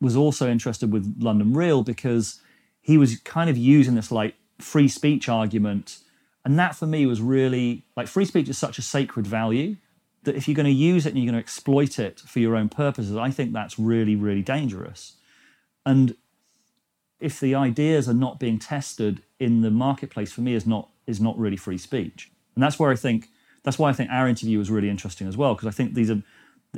[SPEAKER 3] was also interested with london real because he was kind of using this like free speech argument. And that for me was really like free speech is such a sacred value that if you're going to use it and you're going to exploit it for your own purposes i think that's really really dangerous and if the ideas are not being tested in the marketplace for me is not is not really free speech. And that's where i think that's why i think our interview was really interesting as well because i think these are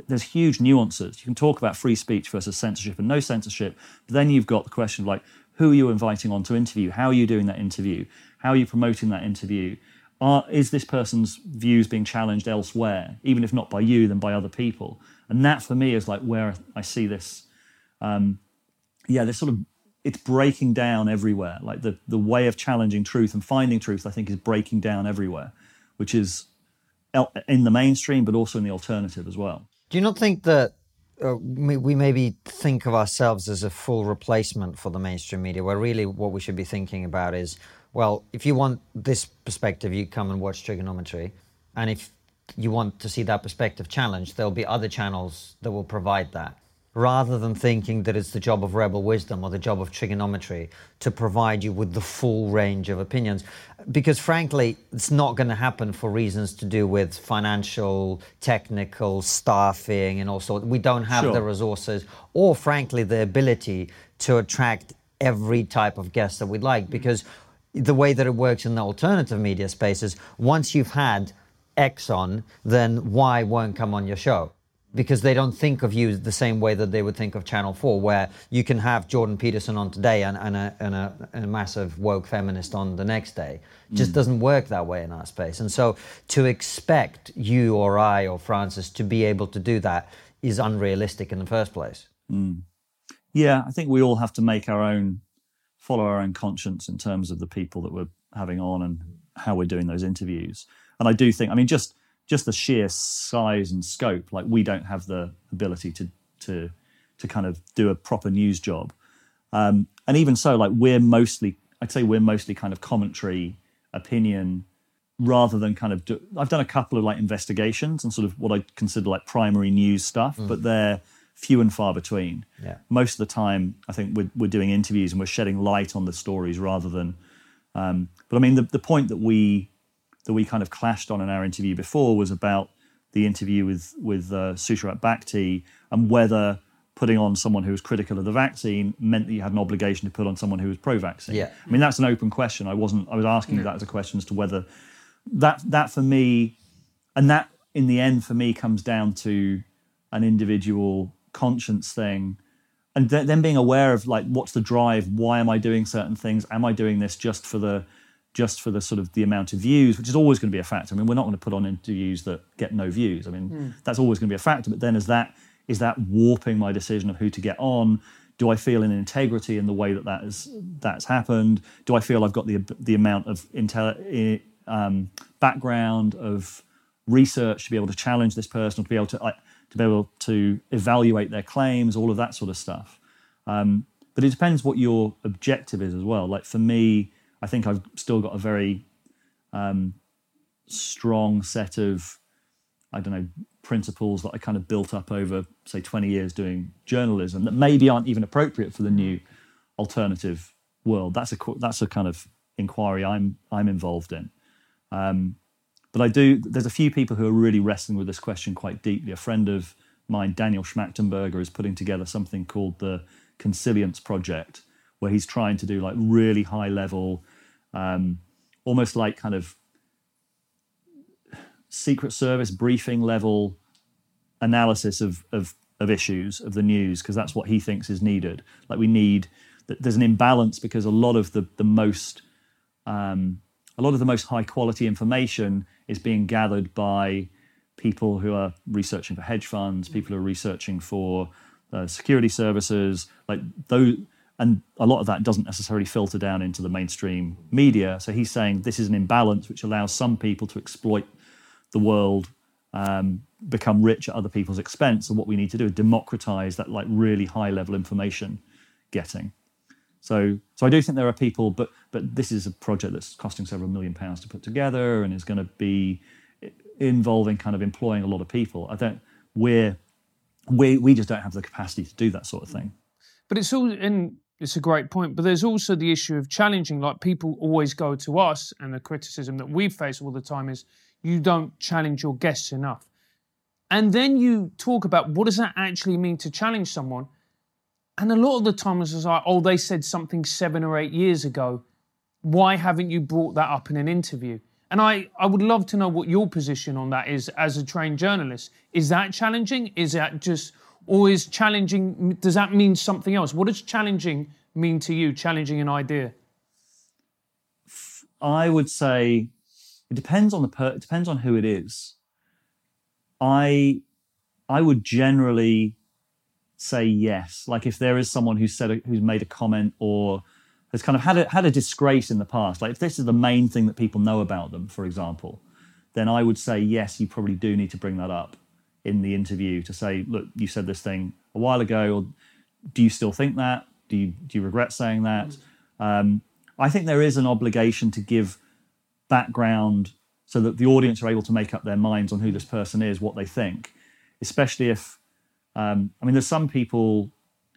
[SPEAKER 3] there's huge nuances. You can talk about free speech versus censorship and no censorship but then you've got the question of like who are you inviting on to interview? How are you doing that interview? How are you promoting that interview? Are, is this person's views being challenged elsewhere even if not by you then by other people? And that for me is like where i see this um, yeah, there's sort of it's breaking down everywhere. Like the the way of challenging truth and finding truth, I think, is breaking down everywhere, which is in the mainstream, but also in the alternative as well.
[SPEAKER 2] Do you not think that uh, we we maybe think of ourselves as a full replacement for the mainstream media, where really what we should be thinking about is, well, if you want this perspective, you come and watch TRIGGERnometry, and if you want to see that perspective challenged, there'll be other channels that will provide that. Rather than thinking that it's the job of Rebel Wisdom or the job of TRIGGERnometry to provide you with the full range of opinions. Because frankly, it's not going to happen for reasons to do with financial, technical, staffing, and all sorts. We don't have
[SPEAKER 3] Sure.
[SPEAKER 2] the resources or, frankly, the ability to attract every type of guest that we'd like. Mm. Because the way that it works in the alternative media space is once you've had X on, then Y won't come on your show because they don't think of you the same way that they would think of Channel 4, where you can have Jordan Peterson on today and, and, a, and, a, and a massive woke feminist on the next day. It just mm. doesn't work that way in our space. And so to expect you or I or Francis to be able to do that is unrealistic in the first place. Mm.
[SPEAKER 3] Yeah, I think we all have to make our own, follow our own conscience in terms of the people that we're having on and how we're doing those interviews. And I do think, I mean, just just the sheer size and scope. Like we don't have the ability to to to kind of do a proper news job. Um, and even so, like we're mostly, I'd say we're mostly kind of commentary, opinion, rather than kind of. Do, I've done a couple of like investigations and sort of what I consider like primary news stuff, but they're few and far between.
[SPEAKER 2] Yeah.
[SPEAKER 3] Most of the time, I think we're, we're doing interviews and we're shedding light on the stories rather than. Um, but I mean, the, the point that we that we kind of clashed on in our interview before was about the interview with with uh, Sucharit Bhakdi and whether putting on someone who was critical of the vaccine meant that you had an obligation to put on someone who was pro-vaccine.
[SPEAKER 2] Yeah.
[SPEAKER 3] I mean that's an open question. I wasn't. I was asking you that as a question as to whether that that for me, and that in the end for me comes down to an individual conscience thing and th- then being aware of like what's the drive why am i doing certain things am i doing this just for the just for the sort of the amount of views which is always going to be a factor. I mean we're not going to put on interviews that get no views. I mean that's always going to be a factor. But then is that is that warping my decision of who to get on? Do i feel an integrity in the way that that is that's happened? Do i feel i've got the the amount of intel um, background of research to be able to challenge this person, to be able to like, to be able to evaluate their claims, all of that sort of stuff. Um, but it depends what your objective is as well. Like for me, I think I've still got a very um, strong set of I don't know principles that I kind of built up over say 20 years doing journalism that maybe aren't even appropriate for the new alternative world. That's a that's a kind of inquiry I'm I'm involved in. Um, but I do. There's a few people who are really wrestling with this question quite deeply. A friend of mine, Daniel Schmachtenberger, is putting together something called the Consilience Project, where he's trying to do like really high level, um, almost like kind of Secret Service briefing level analysis of of, of issues of the news because that's what he thinks is needed. Like we need that there's an imbalance because a lot of the the most um, a lot of the most high quality information is being gathered by people who are researching for hedge funds, people who are researching for uh, security services, like those. And a lot of that doesn't necessarily filter down into the mainstream media. So he's saying this is an imbalance which allows some people to exploit the world, um, become rich at other people's expense. And what we need to do is democratize that like really high level information getting. So, so I do think there are people, but but this is a project that's costing several million pounds to put together and is going to be involving kind of employing a lot of people. I don't. We're we we just don't have the capacity to do that sort of thing.
[SPEAKER 1] But it's all, and it's a great point. But there's also the issue of challenging. Like people always go to us, and the criticism that we face all the time is you don't challenge your guests enough. And then you talk about what does that actually mean to challenge someone. And a lot of the time it's like, oh, they said something seven or eight years ago. Why haven't you brought that up in an interview? And I, I would love to know what your position on that is as a trained journalist. Is that challenging? Is that just, or is challenging, does that mean something else? What does challenging mean to you, challenging an idea?
[SPEAKER 3] I would say it depends on the per, it depends on who it is. I I would generally say yes. Like if there is someone who said a, who's made a comment or has kind of had a, had a disgrace in the past, like if this is the main thing that people know about them, for example, then I would say yes. You probably do need to bring that up in the interview to say, look, you said this thing a while ago, or do you still think that? Do you do you regret saying that? Um, I think there is an obligation to give background so that the audience are able to make up their minds on who this person is, what they think, especially if, um, I mean, there's some people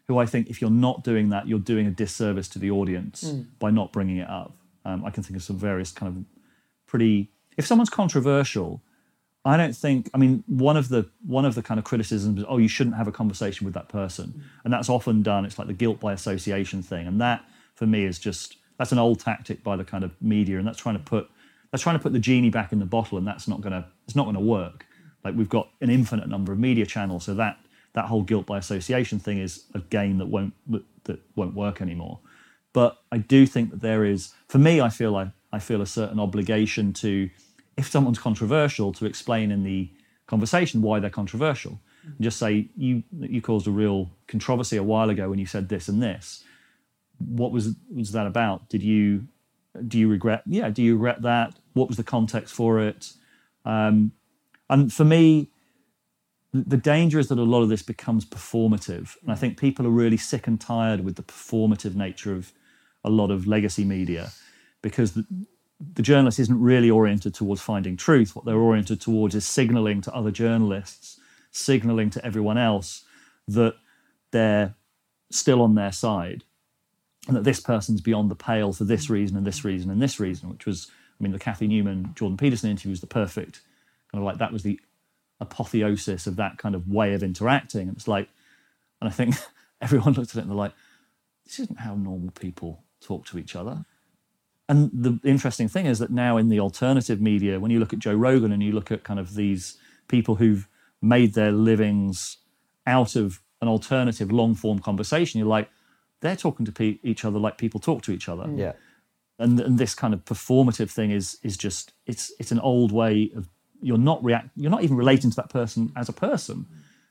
[SPEAKER 3] who I think if you're not doing that, you're doing a disservice to the audience by not bringing it up. Um, I can think of some various kind of pretty, if someone's controversial, I don't think. I mean, one of the one of the kind of criticisms is, oh, you shouldn't have a conversation with that person, and that's often done. It's like the guilt by association thing, and that for me is just that's an old tactic by the kind of media, and that's trying to put that's trying to put the genie back in the bottle, and that's not gonna it's not gonna work. Like we've got an infinite number of media channels, so that that whole guilt by association thing is a game that won't that won't work anymore. But I do think that there is, for me, I feel like I feel a certain obligation to if someone's controversial to explain in the conversation why they're controversial. And just say you you caused a real controversy a while ago when you said this and this. What was was that about? Did you do you regret yeah do you regret that? What was the context for it? Um, And for me, the danger is that a lot of this becomes performative. And I think people are really sick and tired with the performative nature of a lot of legacy media because the, journalist isn't really oriented towards finding truth. What they're oriented towards is signaling to other journalists, signaling to everyone else that they're still on their side and that this person's beyond the pale for this reason and this reason and this reason, which was, I mean, the Cathy Newman, Jordan Peterson interview was the perfect kind of like that was the apotheosis of that kind of way of interacting. And it's like, and I think everyone looked at it and they're like, this isn't how normal people talk to each other. And the interesting thing is that now in the alternative media, when you look at Joe Rogan and you look at kind of these people who've made their livings out of an alternative long form conversation, you're like, they're talking to pe- each other like people talk to each other. Mm.
[SPEAKER 2] Yeah.
[SPEAKER 3] And, and this kind of performative thing is is just it's it's an old way of you're not react you're not even relating to that person as a person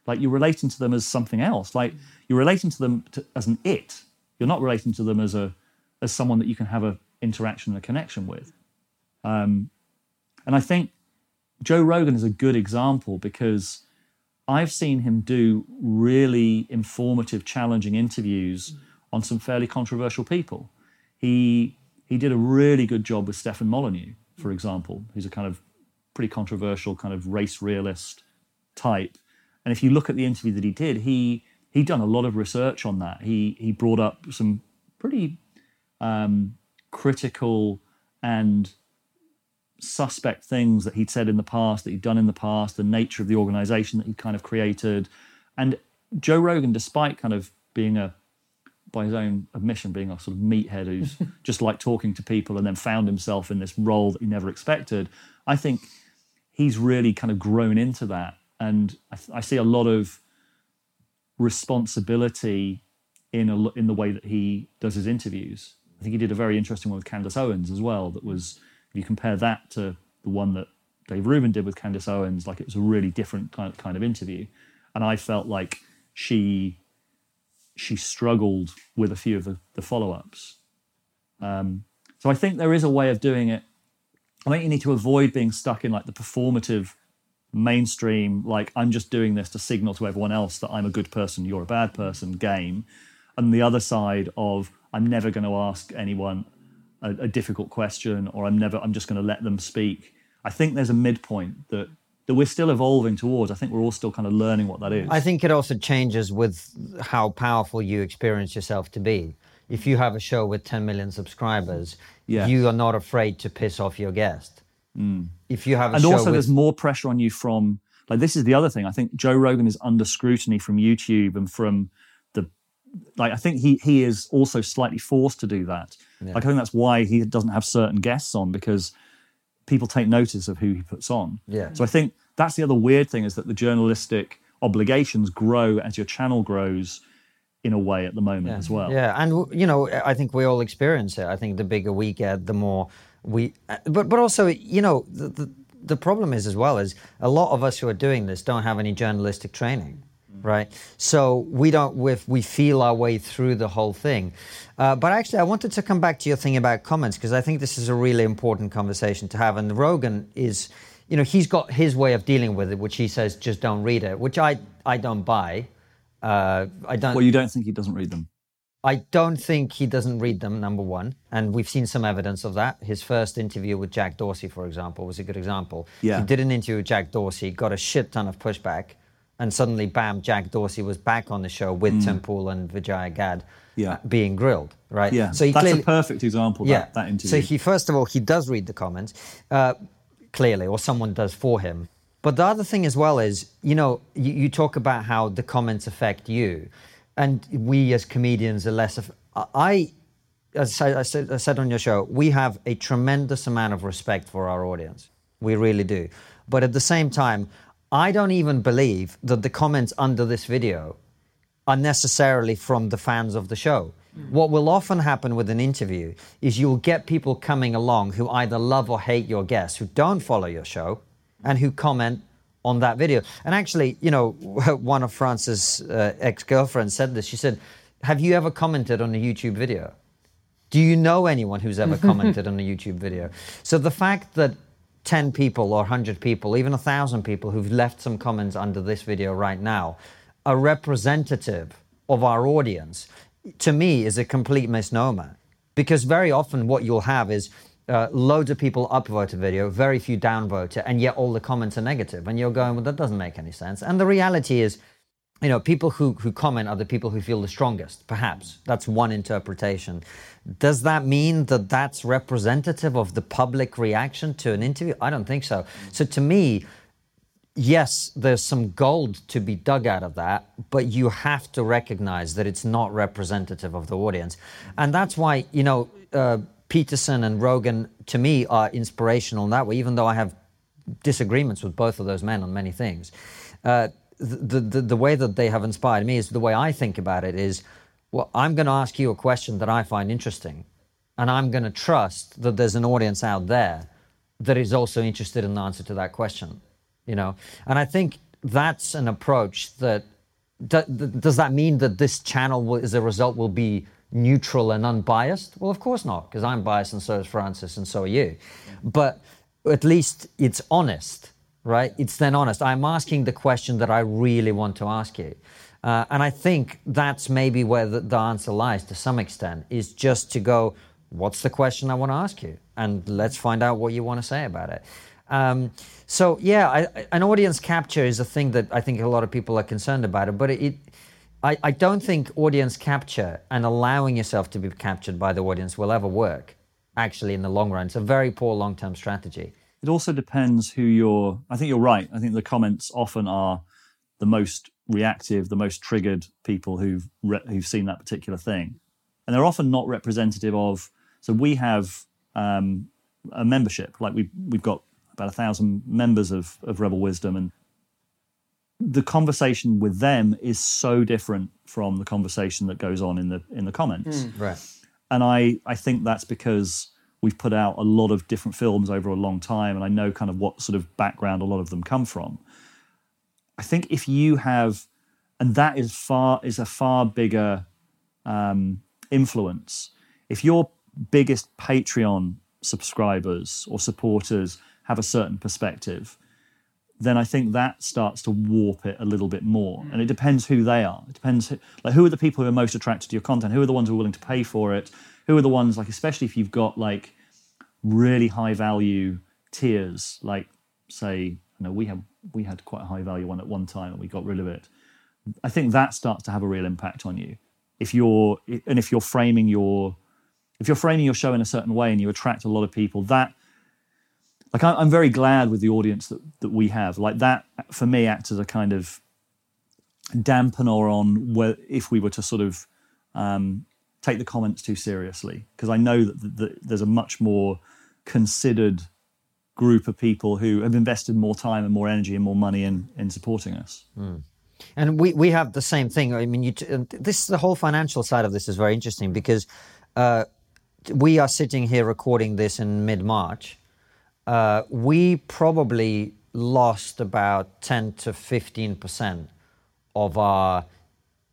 [SPEAKER 3] like you're relating to them as something else like you're relating to them to, as an it you're not relating to them as a as someone that you can have a interaction and a connection with um, and i think joe rogan is a good example because i've seen him do really informative challenging interviews on some fairly controversial people he he did a really good job with stefan molyneux for example who's a kind of pretty controversial kind of race realist type. And if you look at the interview that he did, he he'd done a lot of research on that. He he brought up some pretty um, critical and suspect things that he'd said in the past, that he'd done in the past, the nature of the organization that he'd kind of created. And Joe Rogan, despite kind of being a by his own admission, being a sort of meathead who's just like talking to people and then found himself in this role that he never expected. I think he's really kind of grown into that. And I, I see a lot of responsibility in a, in the way that he does his interviews. I think he did a very interesting one with Candace Owens as well. That was, if you compare that to the one that Dave Rubin did with Candace Owens, like it was a really different kind of, kind of interview. And I felt like she she struggled with a few of the, the follow ups. Um, so I think there is a way of doing it I think you need to avoid being stuck in like the performative mainstream, like I'm just doing this to signal to everyone else that I'm a good person, you're a bad person game. And the other side of I'm never going to ask anyone a, a difficult question or I'm never I'm just going to let them speak. I think there's a midpoint that that we're still evolving towards. I think we're all still kind of learning what that is.
[SPEAKER 2] I think it also changes with how powerful you experience yourself to be. If you have a show with 10 million subscribers,
[SPEAKER 3] Yeah.
[SPEAKER 2] you are not afraid to piss off your guest. Mm. If you have a
[SPEAKER 3] and also
[SPEAKER 2] with
[SPEAKER 3] there's more pressure on you from like this is the other thing i think joe rogan is under scrutiny from youtube and from like i think he he is also slightly forced to do that like i think that's why he doesn't have certain guests on because people take notice of who he puts on
[SPEAKER 2] Yeah.
[SPEAKER 3] so i think that's the other weird thing is that the journalistic obligations grow as your channel grows in a way at the moment as well
[SPEAKER 2] Yeah, and you know, I think we all experience it. I think the bigger we get, the more we. But but also, you know, the the, the problem is as well is a lot of us who are doing this don't have any journalistic training, right? So we don't. We we feel our way through the whole thing. Uh, but actually, I wanted to come back to your thing about comments because I think this is a really important conversation to have. And Rogan is. You know, he's got his way of dealing with it, which he says just don't read it, which I, I don't buy. Uh, I don't.
[SPEAKER 3] well you don't think he doesn't read them
[SPEAKER 2] I don't think he doesn't read them, number one. And we've seen some evidence of that. His first interview with Jack Dorsey, for example, was a good example.
[SPEAKER 3] Yeah.
[SPEAKER 2] He did an interview with Jack Dorsey, got a shit ton of pushback, and suddenly, bam, Jack Dorsey was back on the show with Tim Pool and Vijaya Gadde
[SPEAKER 3] Mm. Yeah.
[SPEAKER 2] uh, being grilled, right?
[SPEAKER 3] yeah
[SPEAKER 2] So he
[SPEAKER 3] that's
[SPEAKER 2] clearly,
[SPEAKER 3] a perfect example
[SPEAKER 2] yeah.
[SPEAKER 3] that, that interview
[SPEAKER 2] So he first of all he does read the comments, uh, clearly, or someone does for him. But the other thing as well is, you know, you, you talk about how the comments affect you, and we as comedians are less. Of, I, as I, I said, I said on your show, we have a tremendous amount of respect for our audience. We really do. But at the same time, I don't even believe that the comments under this video are necessarily from the fans of the show. What will often happen with an interview is you'll get people coming along who either love or hate your guests, who don't follow your show, and who comment on that video. And actually, you know, one of France's uh, ex girlfriends said this. She said, Have you ever commented on a YouTube video? Do you know anyone who's ever commented on a YouTube video? So the fact that 10 people or 100 people, even 1,000 people who've left some comments under this video right now are representative of our audience, to me, is a complete misnomer. Because very often what you'll have is uh, loads of people upvote a video, very few downvote it, and yet all the comments are negative. And you're going, well, that doesn't make any sense. And the reality is, you know, people who, who comment are the people who feel the strongest, perhaps. That's one interpretation. Does that mean that that's representative of the public reaction to an interview? I don't think so. So to me, yes, there's some gold to be dug out of that, but you have to recognize that it's not representative of the audience. And that's why, you know, uh, Peterson and Rogan, to me, are inspirational in that way, even though I have disagreements with both of those men on many things. Uh, the, the, the way that they have inspired me is the way I think about it is, well, I'm going to ask you a question that I find interesting, and I'm going to trust that there's an audience out there that is also interested in the answer to that question, you know. And I think that's an approach that does that mean that this channel, will, as a result, will be neutral and unbiased? Well, of course not, because I'm biased and so is Francis and so are you. But at least it's honest right? It's then honest. I'm asking the question that I really want to ask you. Uh, and I think that's maybe where the, the, answer lies to some extent, is just to go, what's the question I want to ask you? And let's find out what you want to say about it. Um, so, yeah, I, an audience capture is a thing that I think a lot of people are concerned about it, but it, it I, I don't think audience capture and allowing yourself to be captured by the audience will ever work, actually, in the long run. It's a very poor long term strategy.
[SPEAKER 3] It also depends who you're. I think you're right. I think the comments often are the most reactive, the most triggered people who've re- who've seen that particular thing, and they're often not representative of. So we have um, a membership, like we we've got about a thousand members of of Rebel Wisdom, and the conversation with them is so different from the conversation that goes on in the in the comments.
[SPEAKER 2] Mm, right.
[SPEAKER 3] And I I think that's because we've put out a lot of different films over a long time, and I know kind of what sort of background a lot of them come from. I think if you have, and that is far is a far bigger um, influence. If your biggest Patreon subscribers or supporters have a certain perspective, then I think that starts to warp it a little bit more. And it mm. depends who they are. It depends who, like who are the people who are most attracted to your content. Who are the ones who are willing to pay for it? who are the ones like especially if you've got like really high value tiers like say you know we have we had quite a high value one at one time and we got rid of it i think that starts to have a real impact on you if you're and if you're framing your if you're framing your show in a certain way and you attract a lot of people that like i'm very glad with the audience that, that we have like that for me acts as a kind of dampener on where if we were to sort of um, take the comments too seriously because I know that, that, there's a much more considered group of people who have invested more time and more energy and more money in in supporting us.
[SPEAKER 2] Mm. And we, we have the same thing. I mean, you t- this the whole financial side of this is very interesting because uh, we are sitting here recording this in mid March. Uh, we probably lost about ten to fifteen percent of our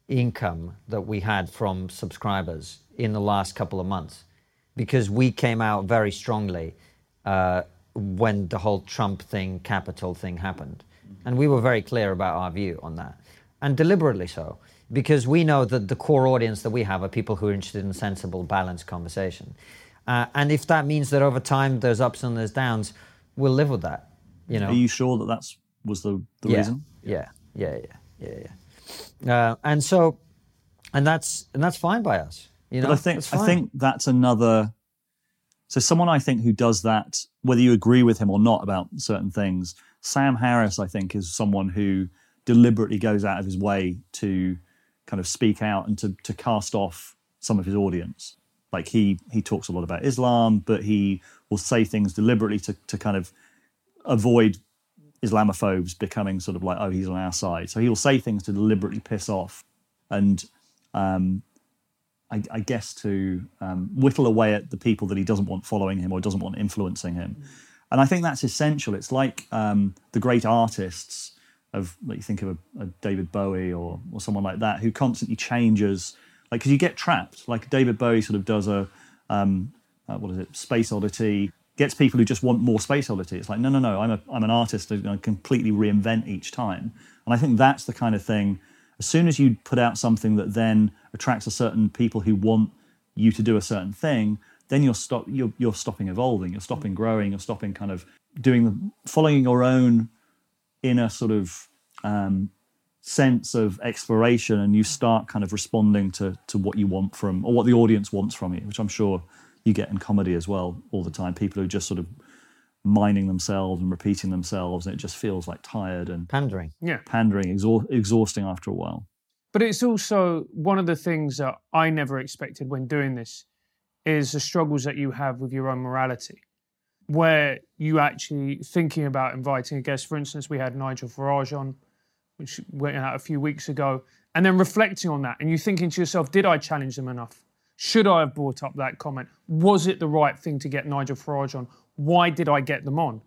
[SPEAKER 2] income that we had from subscribers in the last couple of months because we came out very strongly uh, when the whole Trump thing, Capitol thing happened. And we were very clear about our view on that, and deliberately so, because we know that the core audience that we have are people who are interested in sensible, balanced conversation. Uh, and if that means that over time there's ups and there's downs, we'll live with that. You know.
[SPEAKER 3] Are you sure that that's was the, the
[SPEAKER 2] yeah,
[SPEAKER 3] reason?
[SPEAKER 2] Yeah, yeah, yeah, yeah, yeah. Uh, and so, and that's and that's fine by us. You know,
[SPEAKER 3] but I think I think that's another. So someone I think who does that, whether you agree with him or not about certain things, Sam Harris, I think, is someone who deliberately goes out of his way to kind of speak out and to to cast off some of his audience. Like he he talks a lot about Islam, but he will say things deliberately to to kind of avoid Islamophobes becoming sort of like, oh, he's on our side. So he'll say things to deliberately piss off, and um, I, I, guess to um, whittle away at the people that he doesn't want following him or doesn't want influencing him. Mm. And I think that's essential. It's like um, the great artists of, like you think of a, a, David Bowie or or someone like that, who constantly changes. Like, because you get trapped. Like David Bowie sort of does a um, uh, what is it, Space Oddity, gets people who just want more space oddity. It's like, no, no, no, I'm, a, I'm an artist who's going to completely reinvent each time. And I think that's the kind of thing, as soon as you put out something that then attracts a certain people who want you to do a certain thing, then you're, stop, you're, you're stopping evolving, you're stopping growing, you're stopping kind of doing the, following your own inner sort of um, sense of exploration and you start kind of responding to, to what you want from, or what the audience wants from you, which I'm sure you get in comedy as well all the time. People who are just sort of mining themselves and repeating themselves, and it just feels like tired and
[SPEAKER 2] Pandering.
[SPEAKER 1] Yeah.
[SPEAKER 3] pandering, exhaust, exhausting after a while.
[SPEAKER 1] But it's also one of the things that I never expected when doing this is the struggles that you have with your own morality, where you actually thinking about inviting a guest. For instance, we had Nigel Farage on, which went out a few weeks ago, and then reflecting on that, and you thinking to yourself, did I challenge them enough? Should I have brought up that comment? Was it the right thing to get Nigel Farage on? Why did I get them on?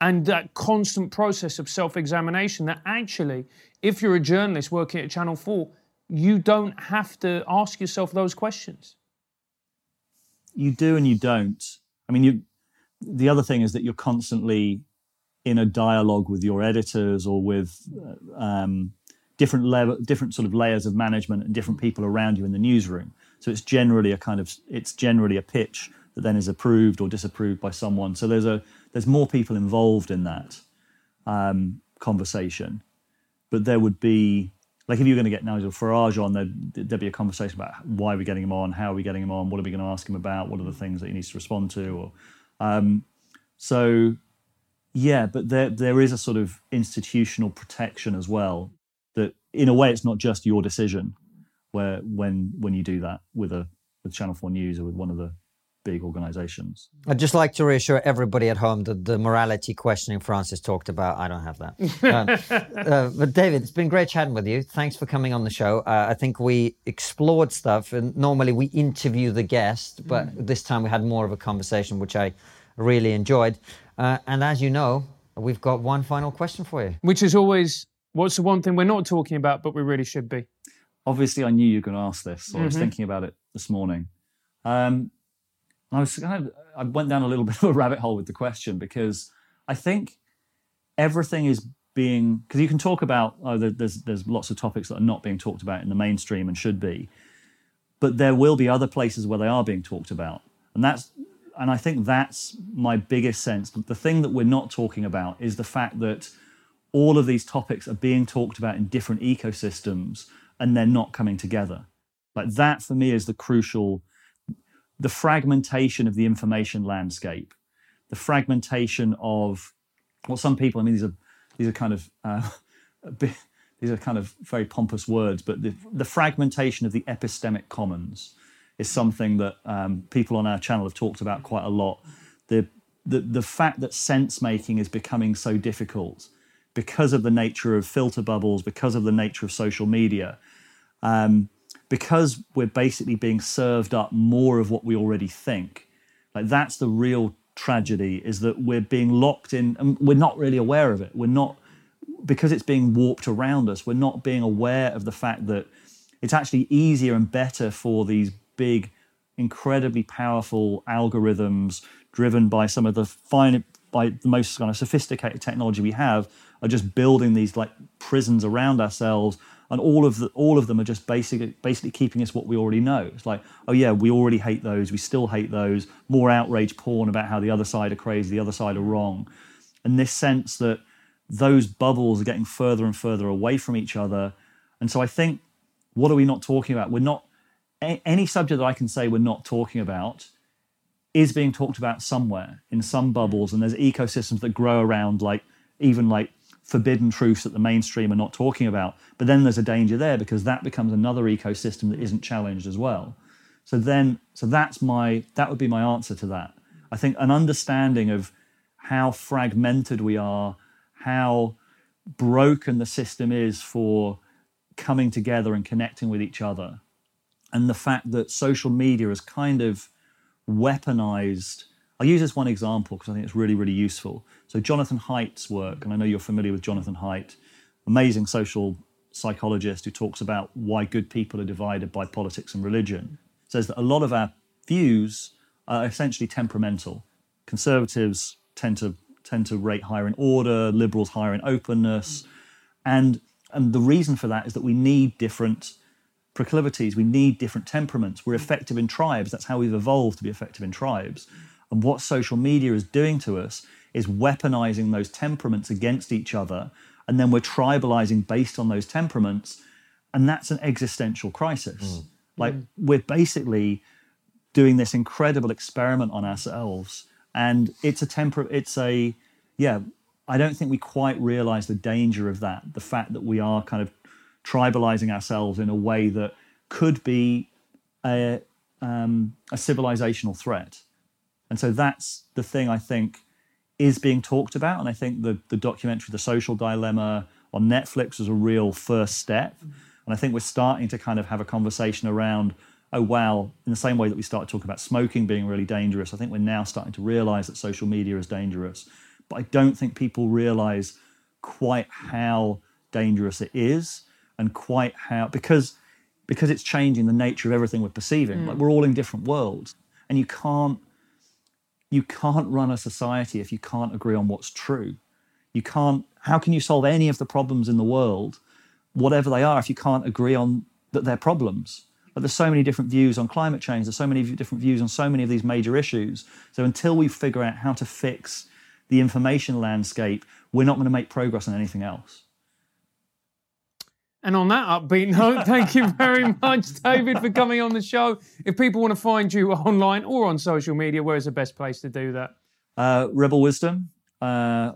[SPEAKER 1] and that constant process of self-examination that actually if you're a journalist working at channel 4 you don't have to ask yourself those questions
[SPEAKER 3] You do and you don't. I mean, you. The other thing is that you're constantly in a dialogue with your editors or with uh, um, different different sort of layers of management and different people around you in the newsroom. So it's generally a kind of it's generally a pitch that then is approved or disapproved by someone. So there's a there's more people involved in that um, conversation. But there would be like if you're going to get Nigel Farage on, there'd, there'd be a conversation about why are we getting him on, how are we getting him on, what are we going to ask him about, what are the things that he needs to respond to, or um, so yeah. But there there is a sort of institutional protection as well that in a way it's not just your decision where when when you do that with a with Channel Four News or with one of the big organizations.
[SPEAKER 2] I'd just like to reassure everybody at home that the morality questioning Francis talked about, I don't have that. Uh, uh, but David, it's been great chatting with you. Thanks for coming on the show. Uh, I think we explored stuff, and normally we interview the guest, but this time we had more of a conversation, which I really enjoyed. Uh, and as you know, we've got one final question for you.
[SPEAKER 1] which is always what's the one thing we're not talking about but we really should be
[SPEAKER 3] Obviously, I knew you were going to ask this, so I was thinking about it this morning. Um, I was kind of I went down a little bit of a rabbit hole with the question because I think everything is being because you can talk about oh there's there's lots of topics that are not being talked about in the mainstream and should be, but there will be other places where they are being talked about, and that's and I think that's my biggest sense. The thing that we're not talking about is the fact that all of these topics are being talked about in different ecosystems and they're not coming together. Like that for me is the crucial the fragmentation of the information landscape, the fragmentation of what some people, I mean, these are these are kind of uh, these are kind of very pompous words, but the, the fragmentation of the epistemic commons is something that um, people on our channel have talked about quite a lot. The, the the fact that sense making is becoming so difficult because of the nature of filter bubbles, because of the nature of social media, um, because we're basically being served up more of what we already think. Like that's the real tragedy is that we're being locked in and we're not really aware of it. We're not because it's being warped around us, we're not being aware of the fact that it's actually easier and better for these big, incredibly powerful algorithms driven by some of the fine, by the most kind of sophisticated technology we have, are just building these like prisons around ourselves. And all of the, all of them are just basically basically keeping us what we already know. It's like, oh yeah, we already hate those, we still hate those. More outrage porn about how the other side are crazy, the other side are wrong, and this sense that those bubbles are getting further and further away from each other. And so I think, what are we not talking about? We're not, a- any subject that I can say we're not talking about is being talked about somewhere in some hmm. bubbles. And there's ecosystems that grow around, like, even like forbidden truths that the mainstream are not talking about. But then there's a danger there because that becomes another ecosystem that isn't challenged as well. So then, so that's my, that would be my answer to that. I think an understanding of how fragmented we are, how broken the system is for coming together and connecting with each other, and the fact that social media has kind of weaponized. I'll use this one example because I think it's really, really useful. So, Jonathan Haidt's work, and I know you're familiar with Jonathan Haidt, amazing social psychologist who talks about why good people are divided by politics and religion, says that a lot of our views are essentially temperamental. conservatives tend to tend to rate higher in order, liberals higher in openness, and and the reason for that is that we need different proclivities, we need different temperaments. We're mm. effective in tribes. That's how we've evolved to be effective in tribes. And what social media is doing to us is weaponizing those temperaments against each other, and then we're tribalizing based on those temperaments, and that's an existential crisis. Mm. Like mm. we're basically doing this incredible experiment on ourselves and it's a temper it's a yeah i don't think we quite realize the danger of that the fact that we are kind of tribalizing ourselves in a way that could be a, um, a civilizational threat. And so that's the thing i think is being talked about. And i think the, the documentary the social dilemma on netflix was a real first step. And i think we're starting to kind of have a conversation around oh wow in the same way that we started talking about smoking being really dangerous i think we're now starting to realize that social media is dangerous. But i don't think people realize quite how dangerous it is and quite how because because it's changing the nature of everything we're perceiving. Hmm. Like we're all in different worlds and you can't you can't run a society if you can't agree on what's true. You can't how can you solve any of the problems in the world whatever they are if you can't agree on that they're problems? But there's so many different views on climate change there's so many different views on so many of these major issues. So until we figure out how to fix the information landscape we're not going to make progress on anything else
[SPEAKER 1] And on that upbeat note, thank you very much, David, for coming on the show. If people want to find you online or on social media, where's the best place to do that?
[SPEAKER 3] uh, rebel wisdom uh,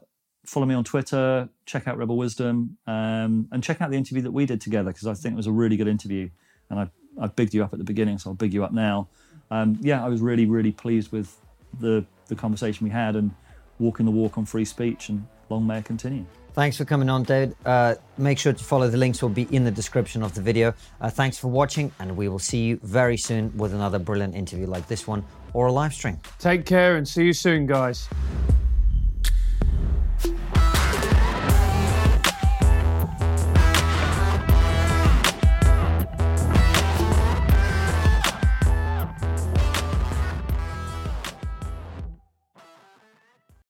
[SPEAKER 3] follow me on twitter check out rebel wisdom um, and check out the interview that we did together because i think it was a really good interview and i, I bigged you up at the beginning so i'll big you up now um, yeah i was really really pleased with the, the conversation we had and walking the walk on free speech and long may it continue
[SPEAKER 2] Thanks for coming on, David. Uh, make sure to follow the links, will be in the description of the video. Uh, thanks for watching, and we will see you very soon with another brilliant interview like this one or a live stream.
[SPEAKER 1] Take care and see you soon, guys.